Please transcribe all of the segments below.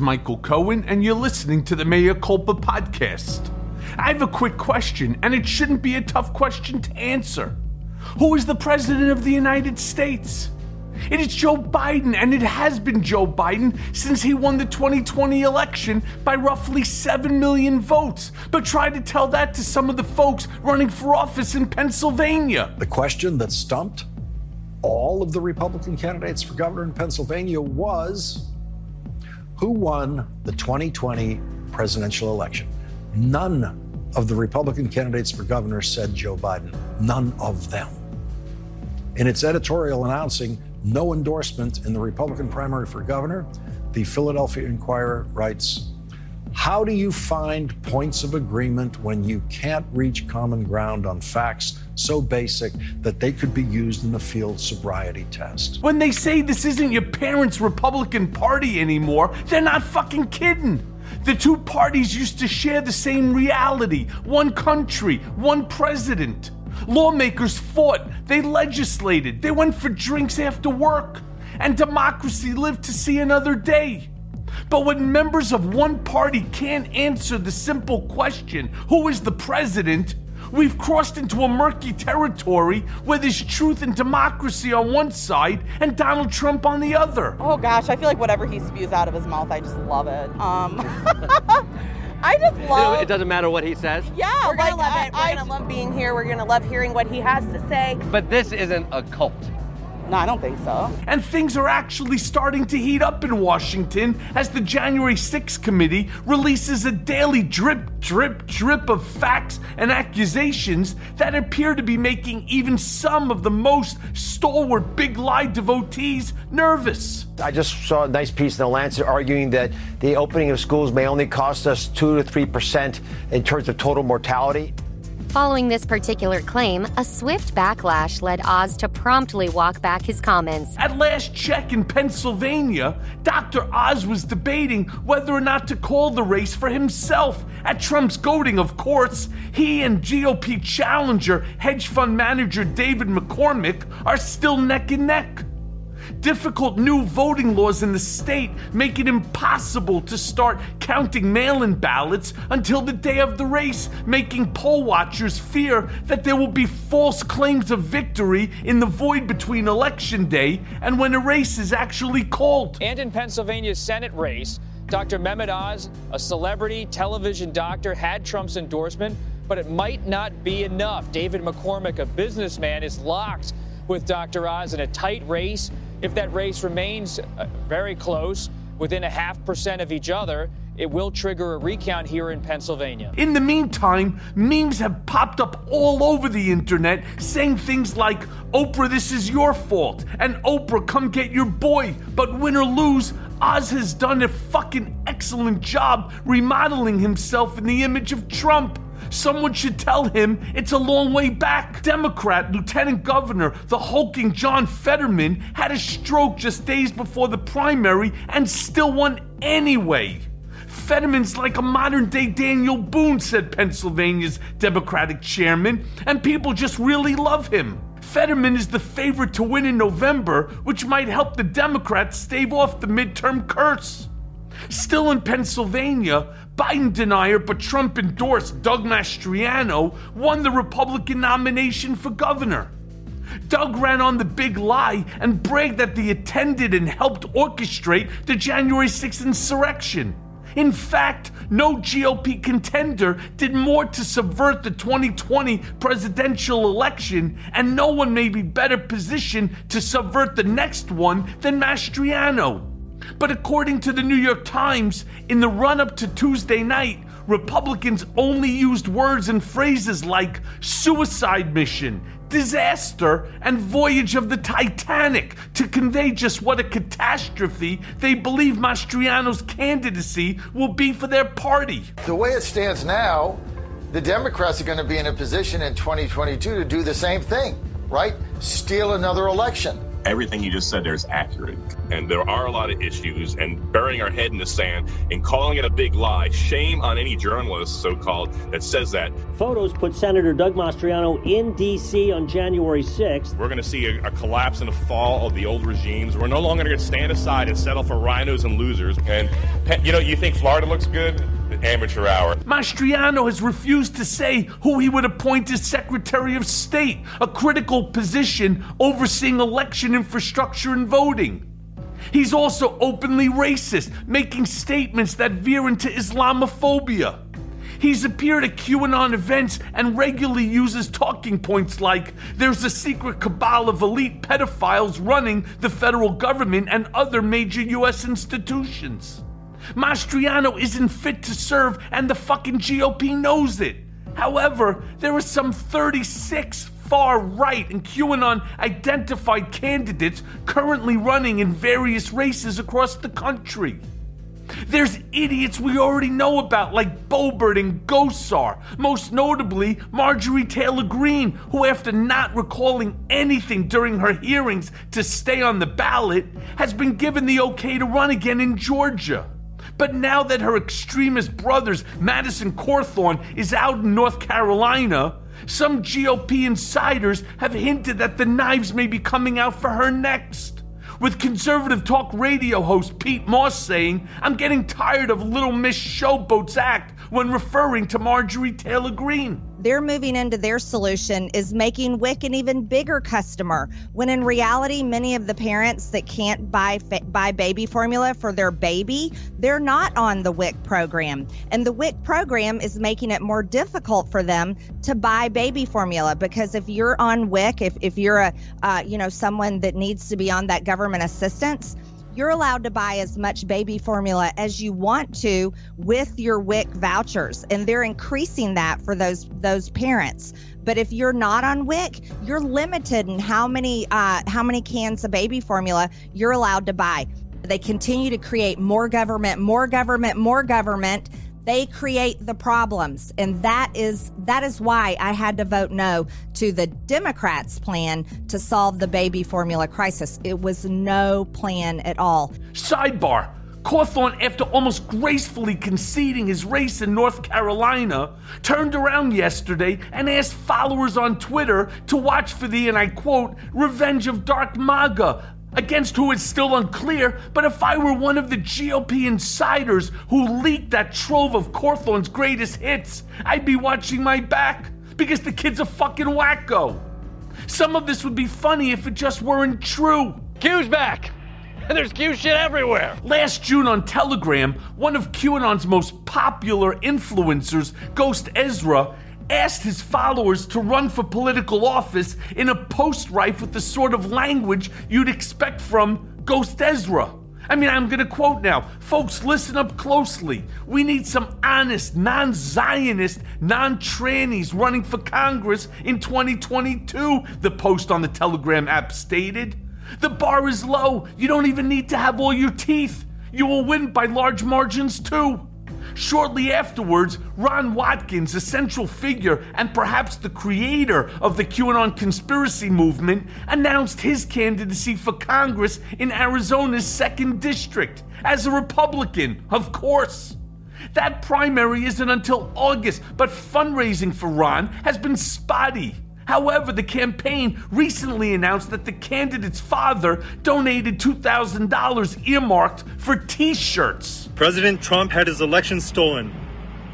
Michael Cohen, and you're listening to the Mea Culpa podcast. I have a quick question, and it shouldn't be a tough question to answer. Who is the President of the United States? It is Joe Biden, and it has been Joe Biden since he won the 2020 election by roughly 7 million votes. But try to tell that to some of the folks running for office in Pennsylvania. The question that stumped all of the Republican candidates for governor in Pennsylvania was who won the 2020 presidential election? None of the Republican candidates for governor said Joe Biden. None of them. In its editorial announcing no endorsement in the Republican primary for governor, the Philadelphia Inquirer writes How do you find points of agreement when you can't reach common ground on facts so basic that they could be used in a field sobriety test? When they say this isn't your parents' Republican Party anymore, they're not fucking kidding. The two parties used to share the same reality one country, one president. Lawmakers fought, they legislated, they went for drinks after work, and democracy lived to see another day. But when members of one party can't answer the simple question, who is the president, we've crossed into a murky territory where there's truth and democracy on one side and Donald Trump on the other. Oh gosh, I feel like whatever he spews out of his mouth, I just love it. Um, I just love. You know, it doesn't matter what he says. Yeah, We're gonna like, love I- it. We're I- gonna love being here. We're gonna love hearing what he has to say. But this isn't a cult. No, I don't think so. And things are actually starting to heat up in Washington as the January 6th committee releases a daily drip, drip, drip of facts and accusations that appear to be making even some of the most stalwart big lie devotees nervous. I just saw a nice piece in the Lancet arguing that the opening of schools may only cost us 2 to 3 percent in terms of total mortality. Following this particular claim, a swift backlash led Oz to promptly walk back his comments. At last check in Pennsylvania, Dr. Oz was debating whether or not to call the race for himself. At Trump's goading, of course, he and GOP challenger hedge fund manager David McCormick are still neck and neck. Difficult new voting laws in the state make it impossible to start counting mail in ballots until the day of the race, making poll watchers fear that there will be false claims of victory in the void between election day and when a race is actually called. And in Pennsylvania's Senate race, Dr. Mehmet Oz, a celebrity television doctor, had Trump's endorsement, but it might not be enough. David McCormick, a businessman, is locked with Dr. Oz in a tight race. If that race remains uh, very close, within a half percent of each other, it will trigger a recount here in Pennsylvania. In the meantime, memes have popped up all over the internet saying things like, Oprah, this is your fault, and Oprah, come get your boy. But win or lose, Oz has done a fucking excellent job remodeling himself in the image of Trump. Someone should tell him it's a long way back. Democrat Lieutenant Governor, the hulking John Fetterman, had a stroke just days before the primary and still won anyway. Fetterman's like a modern day Daniel Boone, said Pennsylvania's Democratic chairman, and people just really love him. Fetterman is the favorite to win in November, which might help the Democrats stave off the midterm curse. Still in Pennsylvania, Biden denier but Trump endorsed Doug Mastriano won the Republican nomination for governor. Doug ran on the big lie and bragged that he attended and helped orchestrate the January 6th insurrection. In fact, no GOP contender did more to subvert the 2020 presidential election, and no one may be better positioned to subvert the next one than Mastriano. But according to the New York Times, in the run up to Tuesday night, Republicans only used words and phrases like suicide mission, disaster, and voyage of the Titanic to convey just what a catastrophe they believe Mastriano's candidacy will be for their party. The way it stands now, the Democrats are going to be in a position in 2022 to do the same thing, right? Steal another election. Everything you just said there is accurate. And there are a lot of issues, and burying our head in the sand and calling it a big lie. Shame on any journalist, so called, that says that. Photos put Senator Doug Mastriano in D.C. on January 6th. We're going to see a, a collapse and a fall of the old regimes. We're no longer going to stand aside and settle for rhinos and losers. And, you know, you think Florida looks good? amateur hour. Mastriano has refused to say who he would appoint as Secretary of State, a critical position overseeing election infrastructure and voting. He's also openly racist, making statements that veer into Islamophobia. He's appeared at QAnon events and regularly uses talking points like there's a secret cabal of elite pedophiles running the federal government and other major U.S. institutions. Mastriano isn't fit to serve, and the fucking GOP knows it. However, there are some 36 far right and QAnon identified candidates currently running in various races across the country. There's idiots we already know about, like Boebert and Gosar, most notably Marjorie Taylor Greene, who, after not recalling anything during her hearings to stay on the ballot, has been given the okay to run again in Georgia. But now that her extremist brothers, Madison Cawthorn, is out in North Carolina, some GOP insiders have hinted that the knives may be coming out for her next. With conservative talk radio host Pete Moss saying, I'm getting tired of Little Miss Showboat's act when referring to Marjorie Taylor Greene they're moving into their solution is making WIC an even bigger customer. When in reality, many of the parents that can't buy buy baby formula for their baby, they're not on the WIC program, and the WIC program is making it more difficult for them to buy baby formula because if you're on WIC, if if you're a uh, you know someone that needs to be on that government assistance you're allowed to buy as much baby formula as you want to with your WIC vouchers, and they're increasing that for those those parents. But if you're not on WIC, you're limited in how many uh, how many cans of baby formula you're allowed to buy. They continue to create more government, more government, more government they create the problems. And that is that is why I had to vote no to the Democrats' plan to solve the baby formula crisis. It was no plan at all. Sidebar. Cawthorn, after almost gracefully conceding his race in North Carolina, turned around yesterday and asked followers on Twitter to watch for the, and I quote, revenge of Dark MAGA, against who is still unclear, but if I were one of the GOP insiders who leaked that trove of Cawthorn's greatest hits, I'd be watching my back because the kid's a fucking wacko. Some of this would be funny if it just weren't true. Q's back! And there's Q shit everywhere. Last June on Telegram, one of QAnon's most popular influencers, Ghost Ezra, asked his followers to run for political office in a post rife with the sort of language you'd expect from Ghost Ezra. I mean, I'm going to quote now. Folks, listen up closely. We need some honest, non Zionist, non trannies running for Congress in 2022, the post on the Telegram app stated. The bar is low. You don't even need to have all your teeth. You will win by large margins, too. Shortly afterwards, Ron Watkins, a central figure and perhaps the creator of the QAnon conspiracy movement, announced his candidacy for Congress in Arizona's 2nd District as a Republican, of course. That primary isn't until August, but fundraising for Ron has been spotty. However, the campaign recently announced that the candidate's father donated $2,000 earmarked for t shirts. President Trump had his election stolen,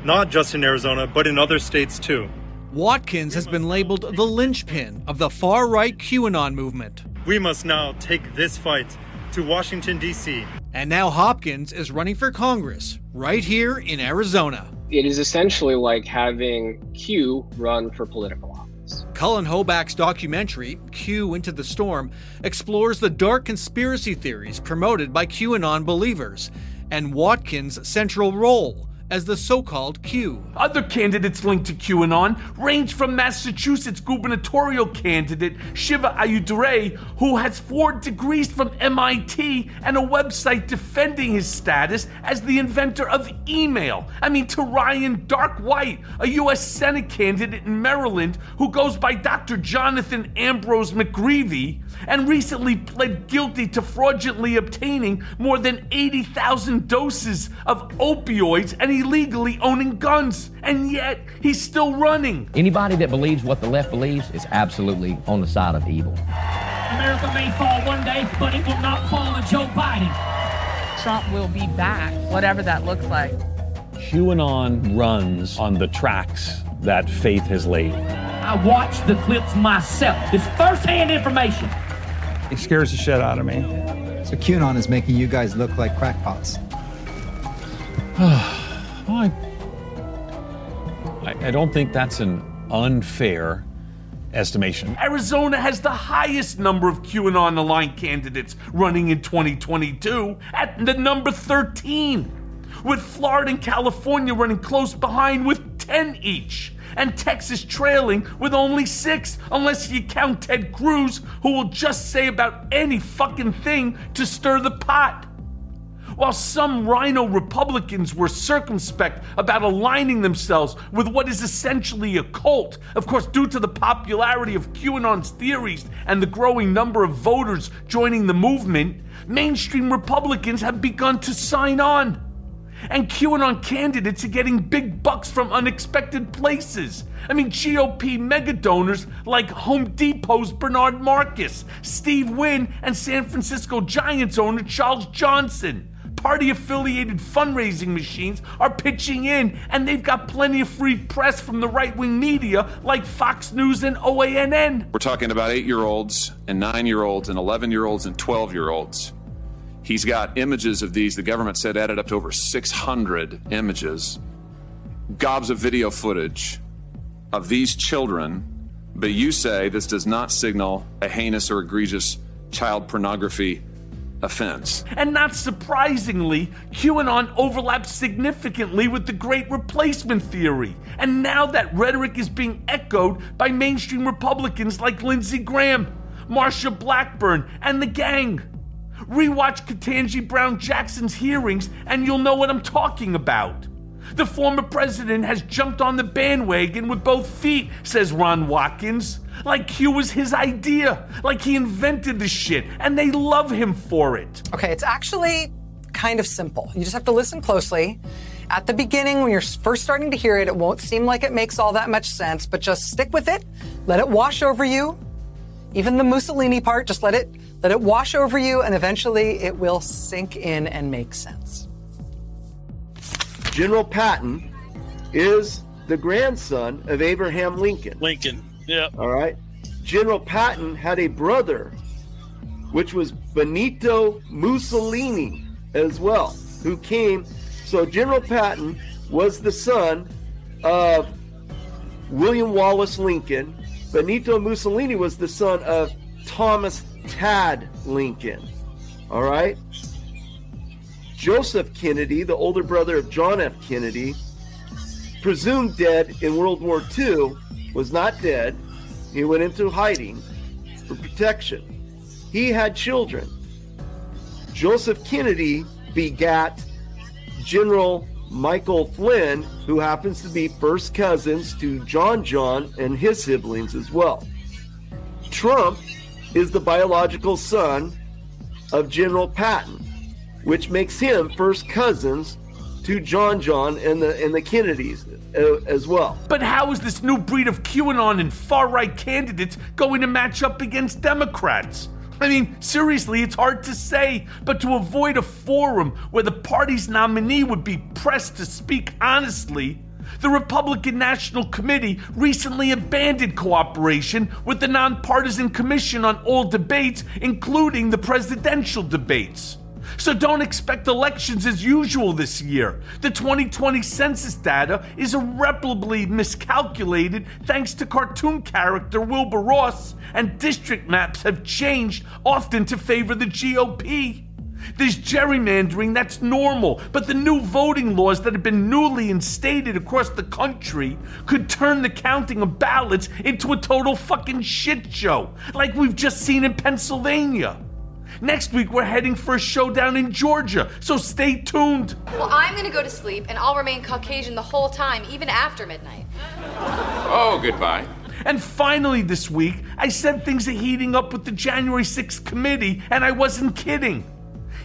not just in Arizona, but in other states too. Watkins has been labeled the linchpin of the far right QAnon movement. We must now take this fight to Washington, D.C. And now Hopkins is running for Congress right here in Arizona. It is essentially like having Q run for political office. Cullen Hoback's documentary, Q Into the Storm, explores the dark conspiracy theories promoted by QAnon believers and Watkins' central role as the so called Q. Other candidates linked to QAnon range from Massachusetts gubernatorial candidate Shiva Ayyadurai, who has four degrees from MIT and a website defending his status as the inventor of email. I mean, to Ryan Dark White, a U.S. Senate candidate in Maryland who goes by Dr. Jonathan Ambrose McGreevy and recently pled guilty to fraudulently obtaining more than 80,000 doses of opioids and illegally owning guns. And yet, he's still running. Anybody that believes what the left believes is absolutely on the side of evil. America may fall one day, but it will not fall to Joe Biden. Trump will be back, whatever that looks like. QAnon runs on the tracks that faith has laid. I watched the clips myself. It's firsthand information. It scares the shit out of me. So QAnon is making you guys look like crackpots. I, I don't think that's an unfair estimation. Arizona has the highest number of QAnon aligned candidates running in 2022 at the number 13, with Florida and California running close behind with 10 each, and Texas trailing with only six, unless you count Ted Cruz, who will just say about any fucking thing to stir the pot. While some rhino Republicans were circumspect about aligning themselves with what is essentially a cult, of course, due to the popularity of QAnon's theories and the growing number of voters joining the movement, mainstream Republicans have begun to sign on. And QAnon candidates are getting big bucks from unexpected places. I mean, GOP mega donors like Home Depot's Bernard Marcus, Steve Wynn, and San Francisco Giants owner Charles Johnson party affiliated fundraising machines are pitching in, and they've got plenty of free press from the right wing media like Fox News and OANN. We're talking about eight year olds and nine year olds and 11 year olds and 12 year olds. He's got images of these, the government said added up to over 600 images, gobs of video footage of these children. But you say this does not signal a heinous or egregious child pornography offense. And not surprisingly, QAnon overlaps significantly with the Great Replacement theory. And now that rhetoric is being echoed by mainstream Republicans like Lindsey Graham, Marsha Blackburn, and the gang. Rewatch Ketanji Brown Jackson's hearings, and you'll know what I'm talking about. The former president has jumped on the bandwagon with both feet, says Ron Watkins. Like Q was his idea, like he invented the shit, and they love him for it. Okay, it's actually kind of simple. You just have to listen closely. At the beginning, when you're first starting to hear it, it won't seem like it makes all that much sense, but just stick with it. Let it wash over you. Even the Mussolini part, just let it let it wash over you, and eventually it will sink in and make sense. General Patton is the grandson of Abraham Lincoln. Lincoln, yeah. All right. General Patton had a brother, which was Benito Mussolini as well, who came. So General Patton was the son of William Wallace Lincoln. Benito Mussolini was the son of Thomas Tad Lincoln. All right. Joseph Kennedy, the older brother of John F. Kennedy, presumed dead in World War II, was not dead. He went into hiding for protection. He had children. Joseph Kennedy begat General Michael Flynn, who happens to be first cousins to John John and his siblings as well. Trump is the biological son of General Patton, which makes him first cousins to John John and the and the Kennedys uh, as well. But how is this new breed of QAnon and far right candidates going to match up against Democrats? I mean, seriously, it's hard to say, but to avoid a forum where the party's nominee would be pressed to speak honestly, the Republican National Committee recently abandoned cooperation with the Nonpartisan Commission on all debates, including the presidential debates. So don't expect elections as usual this year. The 2020 census data is irreparably miscalculated thanks to cartoon character Wilbur Ross, and district maps have changed often to favor the GOP. There's gerrymandering, that's normal. But the new voting laws that have been newly instated across the country could turn the counting of ballots into a total fucking shit show, like we've just seen in Pennsylvania. Next week, we're heading for a showdown in Georgia, so stay tuned. Well, I'm gonna go to sleep and I'll remain Caucasian the whole time, even after midnight. Oh, goodbye. And finally, this week, I said things are heating up with the January 6th committee, and I wasn't kidding.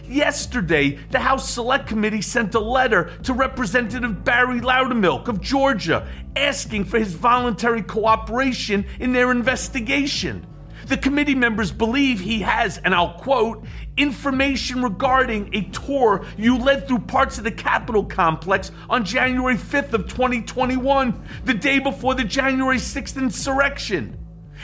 Yesterday, the House Select Committee sent a letter to Representative Barry Loudermilk of Georgia asking for his voluntary cooperation in their investigation. The committee members believe he has, and I'll quote, information regarding a tour you led through parts of the Capitol complex on January 5th of 2021, the day before the January 6th insurrection.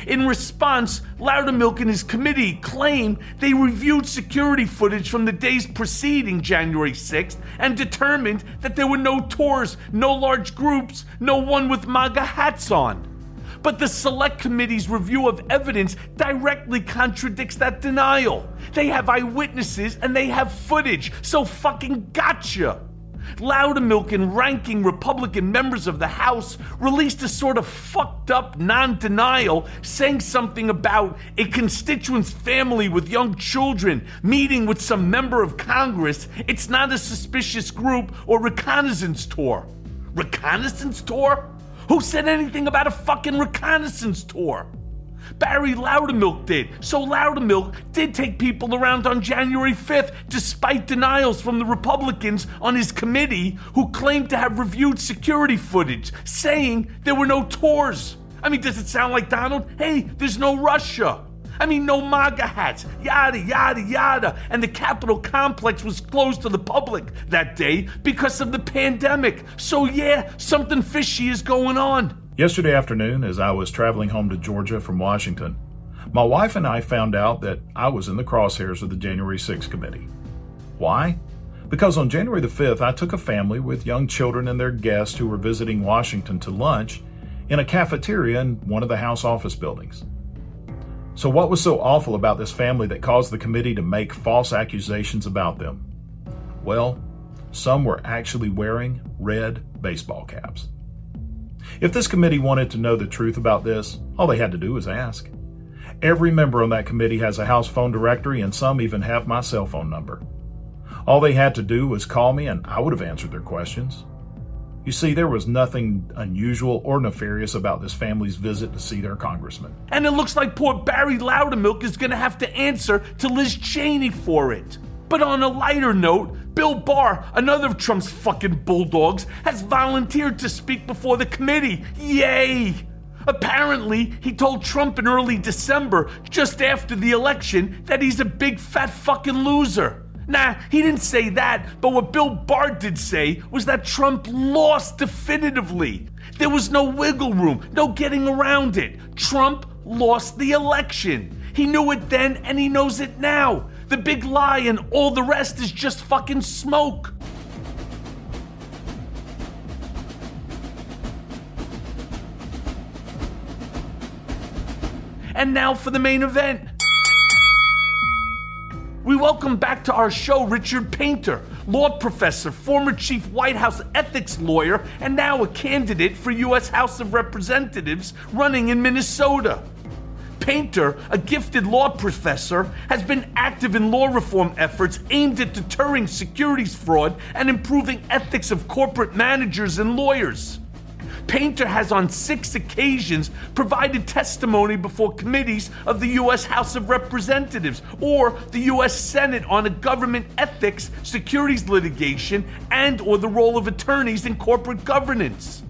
In response, Loudermilk and his committee claim they reviewed security footage from the days preceding January 6th and determined that there were no tours, no large groups, no one with MAGA hats on. But the Select Committee's review of evidence directly contradicts that denial. They have eyewitnesses and they have footage, so fucking gotcha. Loudermilk and ranking Republican members of the House released a sort of fucked up non denial saying something about a constituent's family with young children meeting with some member of Congress. It's not a suspicious group or reconnaissance tour. Reconnaissance tour? Who said anything about a fucking reconnaissance tour? Barry Loudermilk did. So Loudermilk did take people around on January 5th, despite denials from the Republicans on his committee who claimed to have reviewed security footage, saying there were no tours. I mean, does it sound like Donald? Hey, there's no Russia. I mean, no MAGA hats, yada, yada, yada. And the Capitol complex was closed to the public that day because of the pandemic. So, yeah, something fishy is going on. Yesterday afternoon, as I was traveling home to Georgia from Washington, my wife and I found out that I was in the crosshairs of the January 6th committee. Why? Because on January the 5th, I took a family with young children and their guests who were visiting Washington to lunch in a cafeteria in one of the House office buildings. So, what was so awful about this family that caused the committee to make false accusations about them? Well, some were actually wearing red baseball caps. If this committee wanted to know the truth about this, all they had to do was ask. Every member on that committee has a house phone directory, and some even have my cell phone number. All they had to do was call me, and I would have answered their questions. You see, there was nothing unusual or nefarious about this family's visit to see their congressman. And it looks like poor Barry Loudermilk is going to have to answer to Liz Cheney for it. But on a lighter note, Bill Barr, another of Trump's fucking bulldogs, has volunteered to speak before the committee. Yay! Apparently, he told Trump in early December, just after the election, that he's a big fat fucking loser. Nah, he didn't say that, but what Bill Barr did say was that Trump lost definitively. There was no wiggle room, no getting around it. Trump lost the election. He knew it then and he knows it now. The big lie and all the rest is just fucking smoke. And now for the main event. We welcome back to our show Richard Painter, law professor, former chief White House ethics lawyer, and now a candidate for U.S. House of Representatives running in Minnesota. Painter, a gifted law professor, has been active in law reform efforts aimed at deterring securities fraud and improving ethics of corporate managers and lawyers. Painter has on six occasions provided testimony before committees of the U.S. House of Representatives or the U.S. Senate on a government ethics, securities litigation, and or the role of attorneys in corporate governance.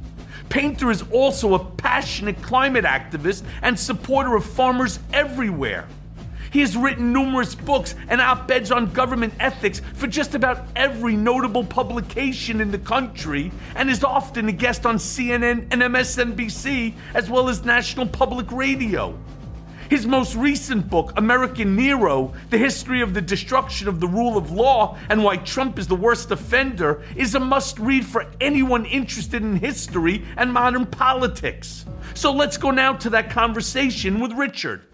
Painter is also a passionate climate activist and supporter of farmers everywhere. He has written numerous books and op eds on government ethics for just about every notable publication in the country and is often a guest on CNN and MSNBC as well as National Public Radio. His most recent book, American Nero The History of the Destruction of the Rule of Law and Why Trump is the Worst Offender, is a must read for anyone interested in history and modern politics. So let's go now to that conversation with Richard.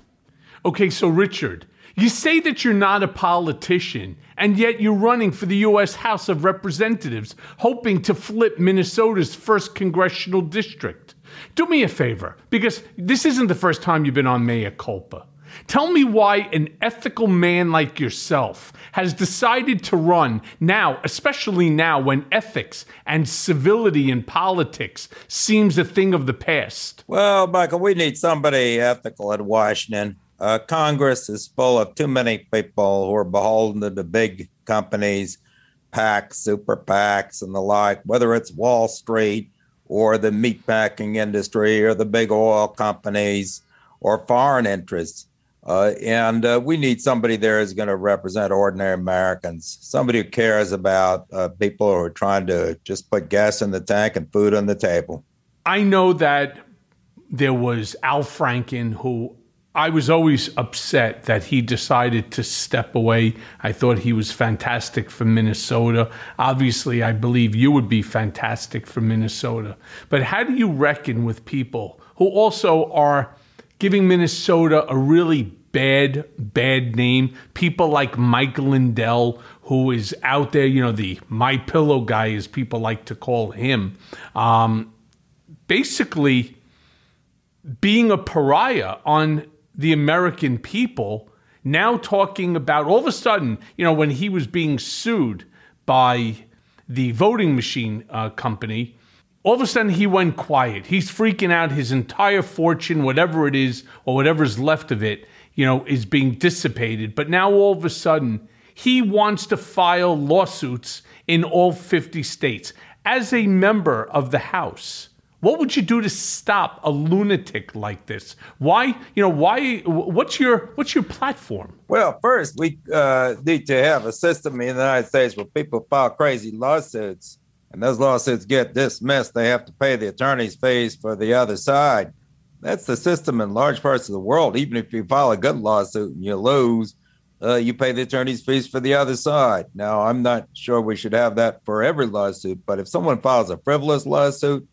Okay, so Richard, You say that you're not a politician, and yet you're running for the U.S. House of Representatives, hoping to flip Minnesota's first congressional district. Do me a favor, because this isn't the first time you've been on Mea Culpa. Tell me why an ethical man like yourself has decided to run now, especially now when ethics and civility in politics seems a thing of the past. Well, Michael, we need somebody ethical in Washington. Uh, Congress is full of too many people who are beholden to the big companies, PACs, super PACs, and the like, whether it's Wall Street or the meatpacking industry or the big oil companies or foreign interests. Uh, and uh, we need somebody there who's going to represent ordinary Americans, somebody who cares about uh, people who are trying to just put gas in the tank and food on the table. I know that there was Al Franken, who I was always upset that he decided to step away. I thought he was fantastic for Minnesota. Obviously, I believe you would be fantastic for Minnesota. But how do you reckon with people who also are giving Minnesota a really bad, bad name. People like Mike Lindell, who is out there, you know, the My Pillow guy, as people like to call him. Um, basically, being a pariah on the American people. Now talking about all of a sudden, you know, when he was being sued by the voting machine uh, company, all of a sudden he went quiet. He's freaking out. His entire fortune, whatever it is, or whatever's left of it, you know, is being dissipated. But now all of a sudden he wants to file lawsuits in all 50 states. As a member of the House, what would you do to stop a lunatic like this? Why, you know, why? What's your what's your platform? Well, first we uh, need to have a system in the United States where people file crazy lawsuits and those lawsuits get dismissed, they have to pay the attorney's fees for the other side. That's the system in large parts of the world. Even if you file a good lawsuit and you lose, uh, you pay the attorney's fees for the other side. Now, I'm not sure we should have that for every lawsuit, but if someone files a frivolous lawsuit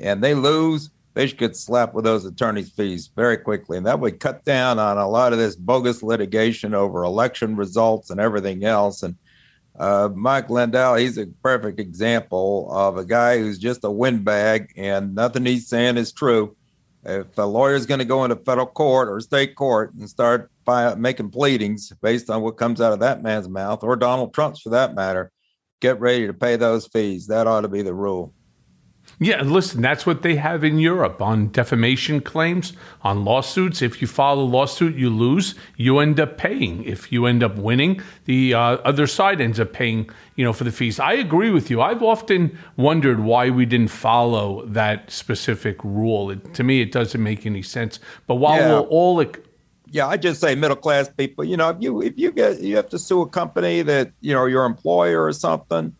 and they lose, they should get slapped with those attorney's fees very quickly. And that would cut down on a lot of this bogus litigation over election results and everything else. And uh, Mike Lindell, he's a perfect example of a guy who's just a windbag and nothing he's saying is true. If a lawyer's going to go into federal court or state court and start by making pleadings based on what comes out of that man's mouth, or Donald Trump's for that matter, get ready to pay those fees. That ought to be the rule. Yeah, listen, that's what they have in Europe on defamation claims, on lawsuits. If you file a lawsuit, you lose, you end up paying. If you end up winning, the uh, other side ends up paying, you know, for the fees. I agree with you. I've often wondered why we didn't follow that specific rule. It, to me, it doesn't make any sense. But while Yeah. we'll all yeah, I just say middle class people. You know, if you if you get you have to sue a company that you know your employer or something,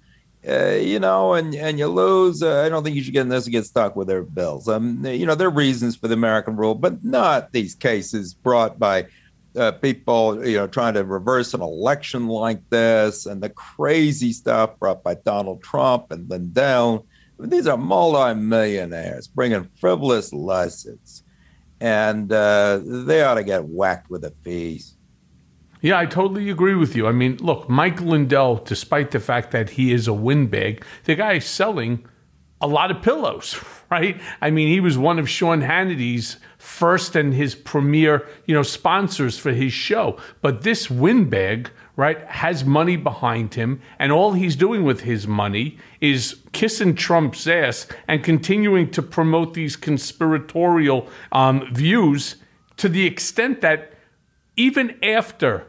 uh, you know, and and you lose. Uh, I don't think you should get in this and get stuck with their bills. Um, you know, there are reasons for the American rule, but not these cases brought by uh, people, you know, trying to reverse an election like this, and the crazy stuff brought by Donald Trump and Lindell. I mean, these are multimillionaires bringing frivolous lawsuits, and uh, they ought to get whacked with the fees. Yeah, I totally agree with you. I mean, look, Mike Lindell, despite the fact that he is a windbag, the guy is selling a lot of pillows, right? I mean, he was one of Sean Hannity's first and his premier, you know, sponsors for his show. But this windbag, right, has money behind him, and all he's doing with his money is kissing Trump's ass and continuing to promote these conspiratorial um, views to the extent that even after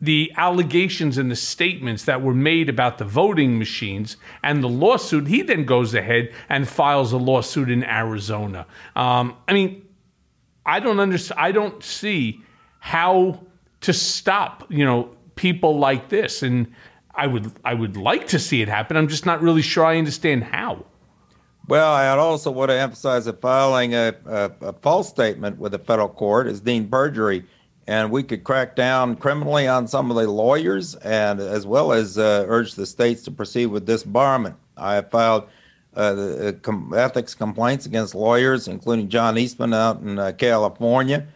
the allegations and the statements that were made about the voting machines and the lawsuit, he then goes ahead and files a lawsuit in Arizona. Um, I mean, I don't understand. I don't see how to stop, you know, people like this. And I would, I would like to see it happen. I'm just not really sure I understand how. Well, I also want to emphasize that filing a, a, a false statement with a federal court is deemed perjury, and we could crack down criminally on some of the lawyers, and as well as uh, urge the states to proceed with disbarment. I have filed uh, uh, com- ethics complaints against lawyers, including John Eastman out in uh, California,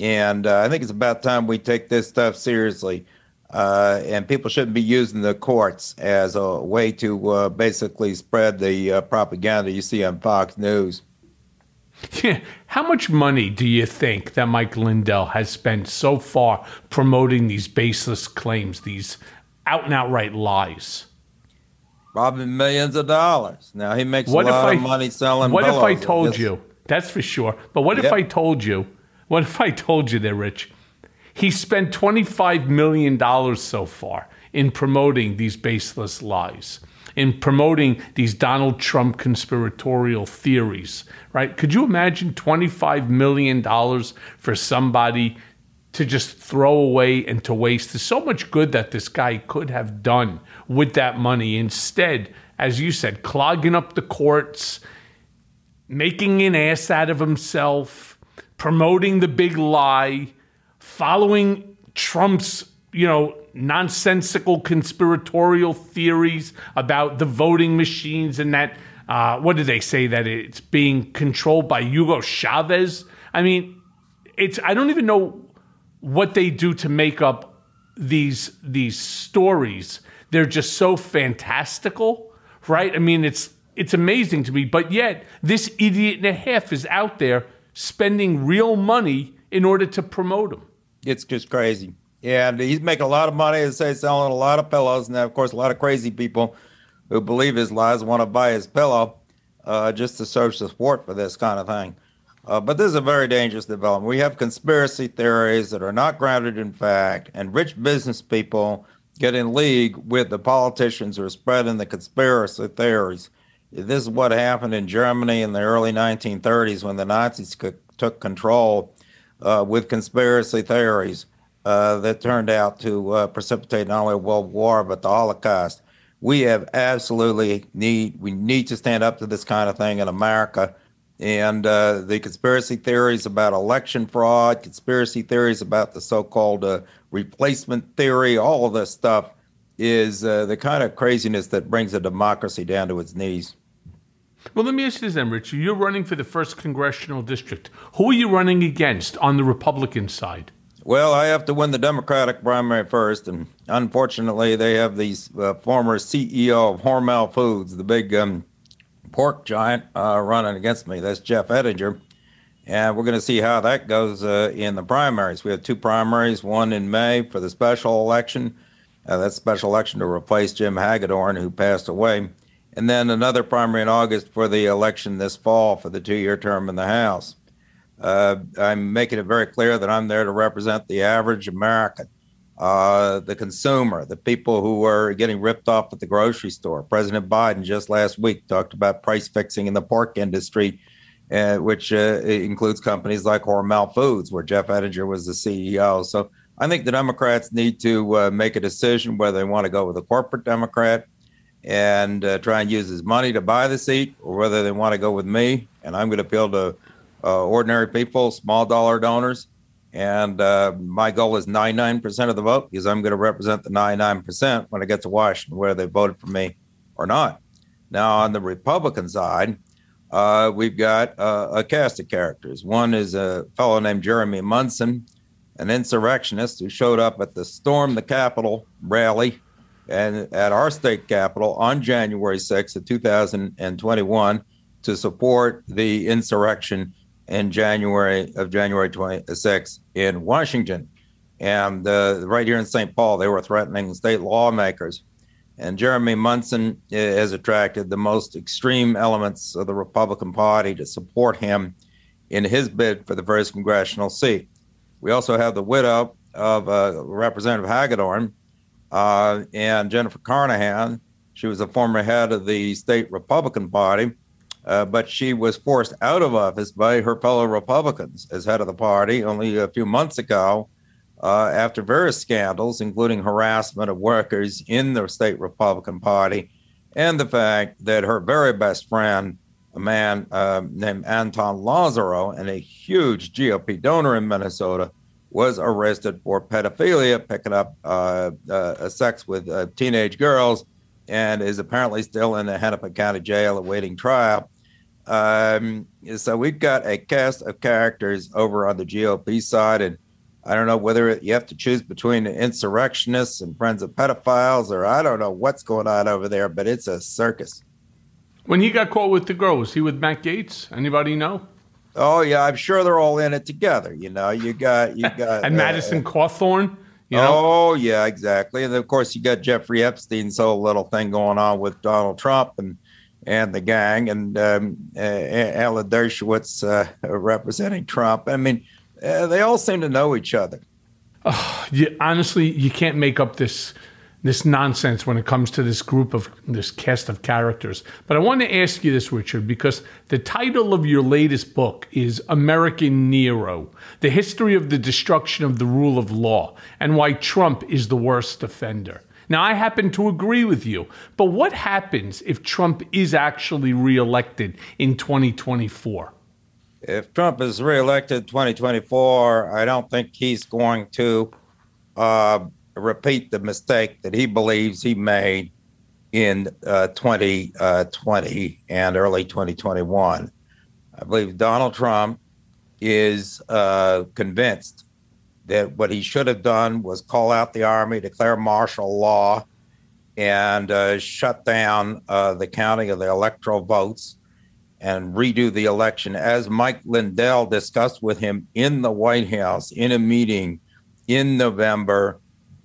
And uh, I think it's about time we take this stuff seriously. Uh, and people shouldn't be using the courts as a way to basically spread the propaganda you see on Fox News. Yeah. How much money do you think that Mike Lindell has spent so far promoting these baseless claims, these out and outright lies? Probably millions of dollars. Now he makes What a if lot I- of money selling. What if I told you? That's for sure. But what if I told you? What if I told you there, Rich? He spent $25 million so far in promoting these baseless lies, in promoting these Donald Trump conspiratorial theories, right? Could you imagine $25 million for somebody to just throw away and to waste? There's so much good that this guy could have done with that money. Instead, as you said, clogging up the courts, making an ass out of himself, promoting the big lie, following Trump's, you know, nonsensical conspiratorial theories about the voting machines and that uh, what do they say that it's being controlled by Hugo Chavez? I mean, it's I don't even know what they do to make up these these stories. They're just so fantastical, right? I mean, it's it's amazing to me, but yet this idiot and a half is out there spending real money in order to promote them. It's just crazy. Yeah, and he's making a lot of money, I say, selling a lot of pillows. And of course, a lot of crazy people who believe his lies want to buy his pillow uh, just to show support for this kind of thing. Uh, but this is a very dangerous development. We have conspiracy theories that are not grounded in fact, and rich business people get in league with the politicians who are spreading the conspiracy theories. This is what happened in Germany in the early 1930s when the Nazis c- took control uh, with conspiracy theories uh, that turned out to uh, precipitate not only world war but the Holocaust. We have absolutely need we need to stand up to this kind of thing in America. And uh, the conspiracy theories about election fraud, conspiracy theories about the so-called uh, replacement theory, all of this stuff is uh, the kind of craziness that brings a democracy down to its knees. Well, let me ask you this then, Rich. You're running for the first congressional district. Who are you running against on the Republican side? Well, I have to win the Democratic primary first, and unfortunately, they have these uh, former CEO of Hormel Foods, the big um, pork giant, uh, running against me. That's Jeff Ettinger, and we're going to see how that goes uh, in the primaries. We have two primaries, one in May for the special election. Uh, that's special election to replace Jim Hagedorn, who passed away, and then another primary in August for the election this fall for the two-year term in the House. Uh, I'm making it very clear that I'm there to represent the average American, uh, the consumer, the people who are getting ripped off at the grocery store. President Biden just last week talked about price fixing in the pork industry, uh, which uh, includes companies like Hormel Foods, where Jeff Ettinger was the CEO. So I think the Democrats need to uh, make a decision whether they want to go with a corporate Democrat and uh, try and use his money to buy the seat, or whether they want to go with me. And I'm going to appeal to uh, ordinary people, small dollar donors. And uh, my goal is 99% of the vote because I'm going to represent the 99% when I get to Washington, whether they voted for me or not. Now, on the Republican side, uh, we've got uh, a cast of characters. One is a fellow named Jeremy Munson, an insurrectionist who showed up at the Storm the Capitol rally and at our state capitol on January 6th of 2021 to support the insurrection in January of January 26th in Washington. And uh, right here in St. Paul, they were threatening state lawmakers. And Jeremy Munson has attracted the most extreme elements of the Republican Party to support him in his bid for the first congressional seat. We also have the widow of uh, Representative Hagedorn uh, and Jennifer Carnahan. She was a former head of the state Republican Party uh, but she was forced out of office by her fellow Republicans as head of the party only a few months ago uh, after various scandals, including harassment of workers in the state Republican Party, and the fact that her very best friend, a man uh, named Anton Lazzaro, and a huge GOP donor in Minnesota, was arrested for pedophilia, picking up uh, uh, sex with uh, teenage girls, and is apparently still in the Hennepin County Jail awaiting trial. Um, so we've got a cast of characters over on the GOP side, and I don't know whether you have to choose between insurrectionists and friends of pedophiles, or I don't know what's going on over there, but it's a circus. When he got caught with the girl, was he with Matt Gaetz? Anybody know? Oh yeah, I'm sure they're all in it together. You know, you got you got and uh, Madison Cawthorn. You know? Oh yeah, exactly. And of course, you got Jeffrey Epstein's whole little thing going on with Donald Trump and and the gang, and um, Alan Dershowitz uh, representing Trump. I mean, uh, they all seem to know each other. Oh, you, honestly, you can't make up this this nonsense when it comes to this group of this cast of characters. But I want to ask you this, Richard, because the title of your latest book is American Nero: The History of the Destruction of the Rule of Law and Why Trump is the Worst Offender. Now, I happen to agree with you, but what happens if Trump is actually reelected in 2024? If Trump is reelected 2024, I don't think he's going to uh, repeat the mistake that he believes he made in uh, 2020 uh, and early 2021. I believe Donald Trump is uh, convinced that what he should have done was call out the army, declare martial law, and uh, shut down uh, the counting of the electoral votes and redo the election, as Mike Lindell discussed with him in the White House in a meeting in November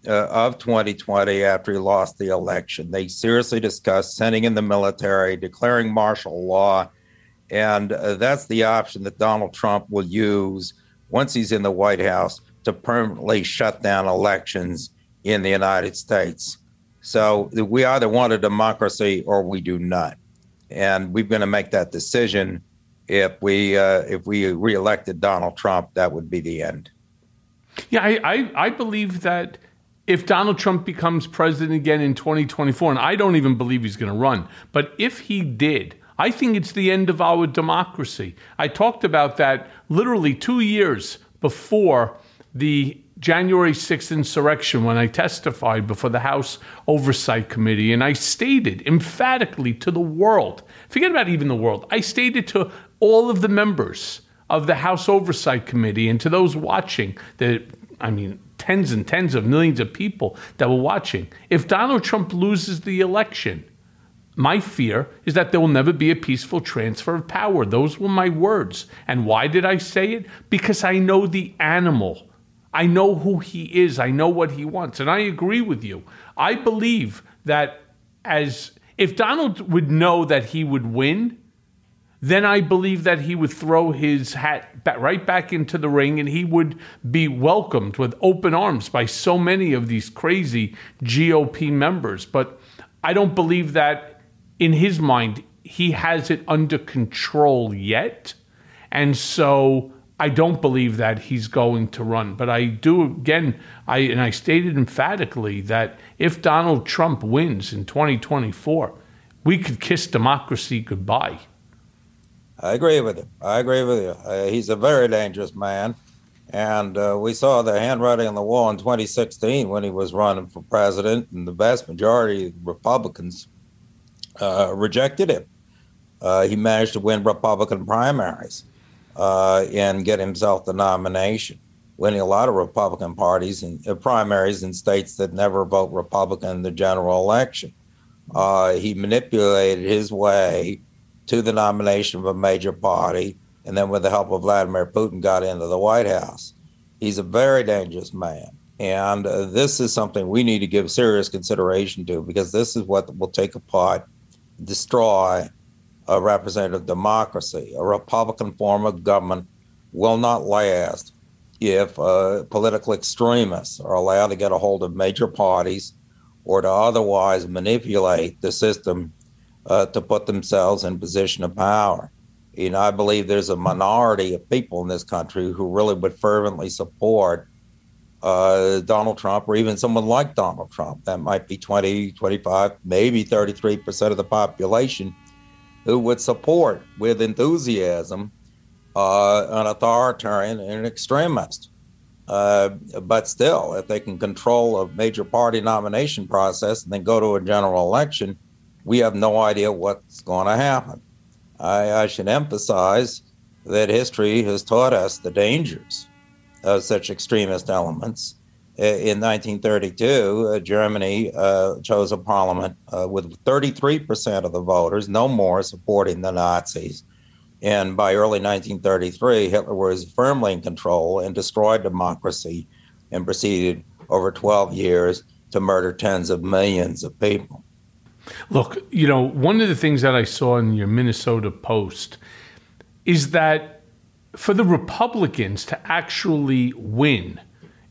uh, of 2020 after he lost the election. They seriously discussed sending in the military, declaring martial law, and uh, that's the option that Donald Trump will use once he's in the White House to permanently shut down elections in the United States. So we either want a democracy or we do not, and we're going to make that decision. If we uh, if we reelected Donald Trump, that would be the end. Yeah, I, I, I believe that if Donald Trump becomes president again in 2024, and I don't even believe he's going to run, but if he did, I think it's the end of our democracy. I talked about that literally two years before the January 6th insurrection when I testified before the House Oversight Committee, and I stated emphatically to the world forget about even the world, I stated to all of the members of the House Oversight Committee and to those watching that, I mean, tens and tens of millions of people that were watching. If Donald Trump loses the election, my fear is that there will never be a peaceful transfer of power. Those were my words. And why did I say it? Because I know the animal. I know who he is. I know what he wants. And I agree with you. I believe that as if Donald would know that he would win, then I believe that he would throw his hat right back into the ring and he would be welcomed with open arms by so many of these crazy GOP members. But I don't believe that in his mind he has it under control yet. And so I don't believe that he's going to run. But I do again, I and I stated emphatically that if Donald Trump wins in 2024, we could kiss democracy goodbye. I agree with you. I agree with you. Uh, he's a very dangerous man. And uh, we saw the handwriting on the wall in 2016 when he was running for president, and the vast majority of Republicans uh, rejected him. Uh, he managed to win Republican primaries uh, and get himself the nomination, winning a lot of Republican parties and uh, primaries in states that never vote Republican in the general election. he manipulated his way to the nomination of a major party, and then with the help of Vladimir Putin, got into the White House. He's a very dangerous man. And uh, this is something we need to give serious consideration to because this is what will take apart, destroy a representative democracy. A Republican form of government will not last if uh, political extremists are allowed to get a hold of major parties or to otherwise manipulate the system uh, to put themselves in position of power. You know, I believe there's a minority of people in this country who really would fervently support uh, Donald Trump or even someone like Donald Trump. That might be 20, 25, maybe 33% of the population who would support with enthusiasm uh, an authoritarian and an extremist. Uh, but still, if they can control a major party nomination process and then go to a general election, we have no idea what's going to happen. I, I should emphasize that history has taught us the dangers of such extremist elements. In 1932, uh, Germany uh, chose a parliament uh, with 33% of the voters, no more, supporting the Nazis. And by early 1933, Hitler was firmly in control and destroyed democracy and proceeded over 12 years to murder tens of millions of people. Look, you know, one of the things that I saw in your Minnesota Post is that for the Republicans to actually win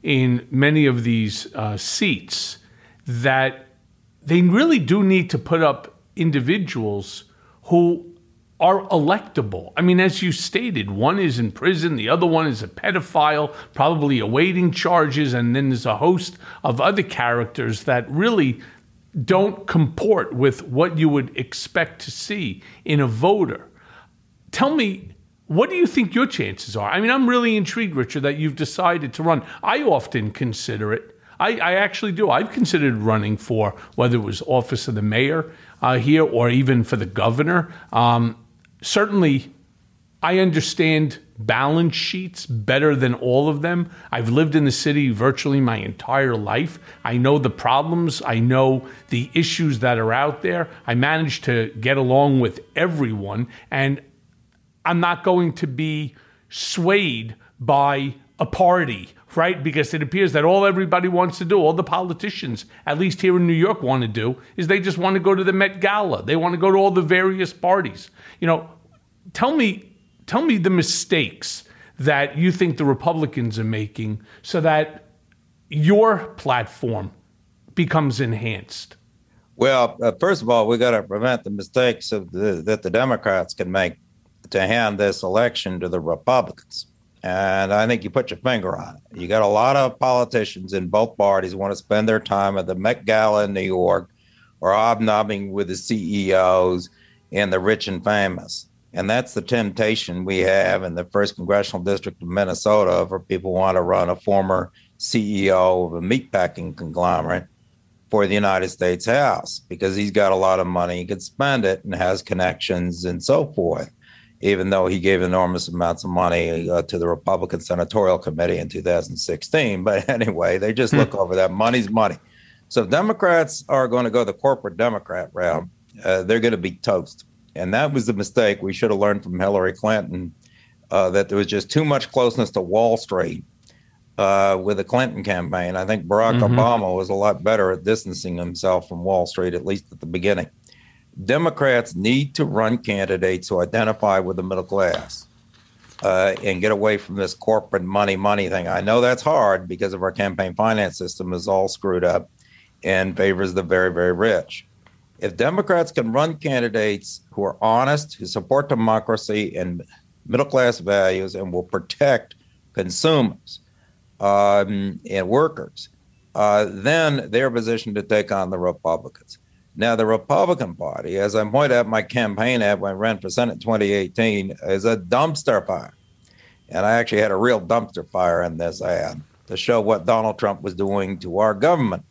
in many of these uh, seats, that they really do need to put up individuals who are electable. I mean, as you stated, one is in prison, the other one is a pedophile, probably awaiting charges, and then there's a host of other characters that really don't comport with what you would expect to see in a voter. Tell me, what do you think your chances are? I mean, I'm really intrigued, Richard, that you've decided to run. I often consider it. I, I actually do. I've considered running for whether it was office of the mayor uh, here or even for the governor. Um, certainly, I understand balance sheets better than all of them. I've lived in the city virtually my entire life. I know the problems, I know the issues that are out there. I managed to get along with everyone, and I'm not going to be swayed by a party, right? Because it appears that all everybody wants to do, all the politicians, at least here in New York, want to do, is they just want to go to the Met Gala. They want to go to all the various parties. You know, tell me tell me the mistakes that you think the Republicans are making so that your platform becomes enhanced. Well, uh, first of all, we got to prevent the mistakes the, that the Democrats can make to hand this election to the Republicans. And I think you put your finger on it. You got a lot of politicians in both parties want to spend their time at the Met Gala in New York or hobnobbing with the CEOs and the rich and famous. And that's the temptation we have in the first congressional district of Minnesota for people who want to run a former CEO of a meatpacking conglomerate for the United States House because he's got a lot of money, he could spend it and has connections and so forth. Even though he gave enormous amounts of money uh, to the Republican Senatorial Committee in 2016. But anyway, they just look over that. Money's money. So Democrats are going to go the corporate Democrat route. Uh, they're going to be toast and that was the mistake we should have learned from Hillary Clinton uh, that there was just too much closeness to Wall Street uh, with the Clinton campaign. I think Barack mm-hmm. Obama was a lot better at distancing himself from Wall Street, at least at the beginning. Democrats need to run candidates who identify with the middle class uh, and get away from this corporate money, money thing. I know that's hard because of our campaign finance system is all screwed up and favors the very, very rich. If Democrats can run candidates who are honest, who support democracy and middle class values, and will protect consumers um, and workers, uh, then they're positioned to take on the Republicans. Now, the Republican Party, as I pointed out in my campaign ad when I ran for Senate in 2018, is a dumpster fire. And I actually had a real dumpster fire in this ad to show what Donald Trump was doing to our government.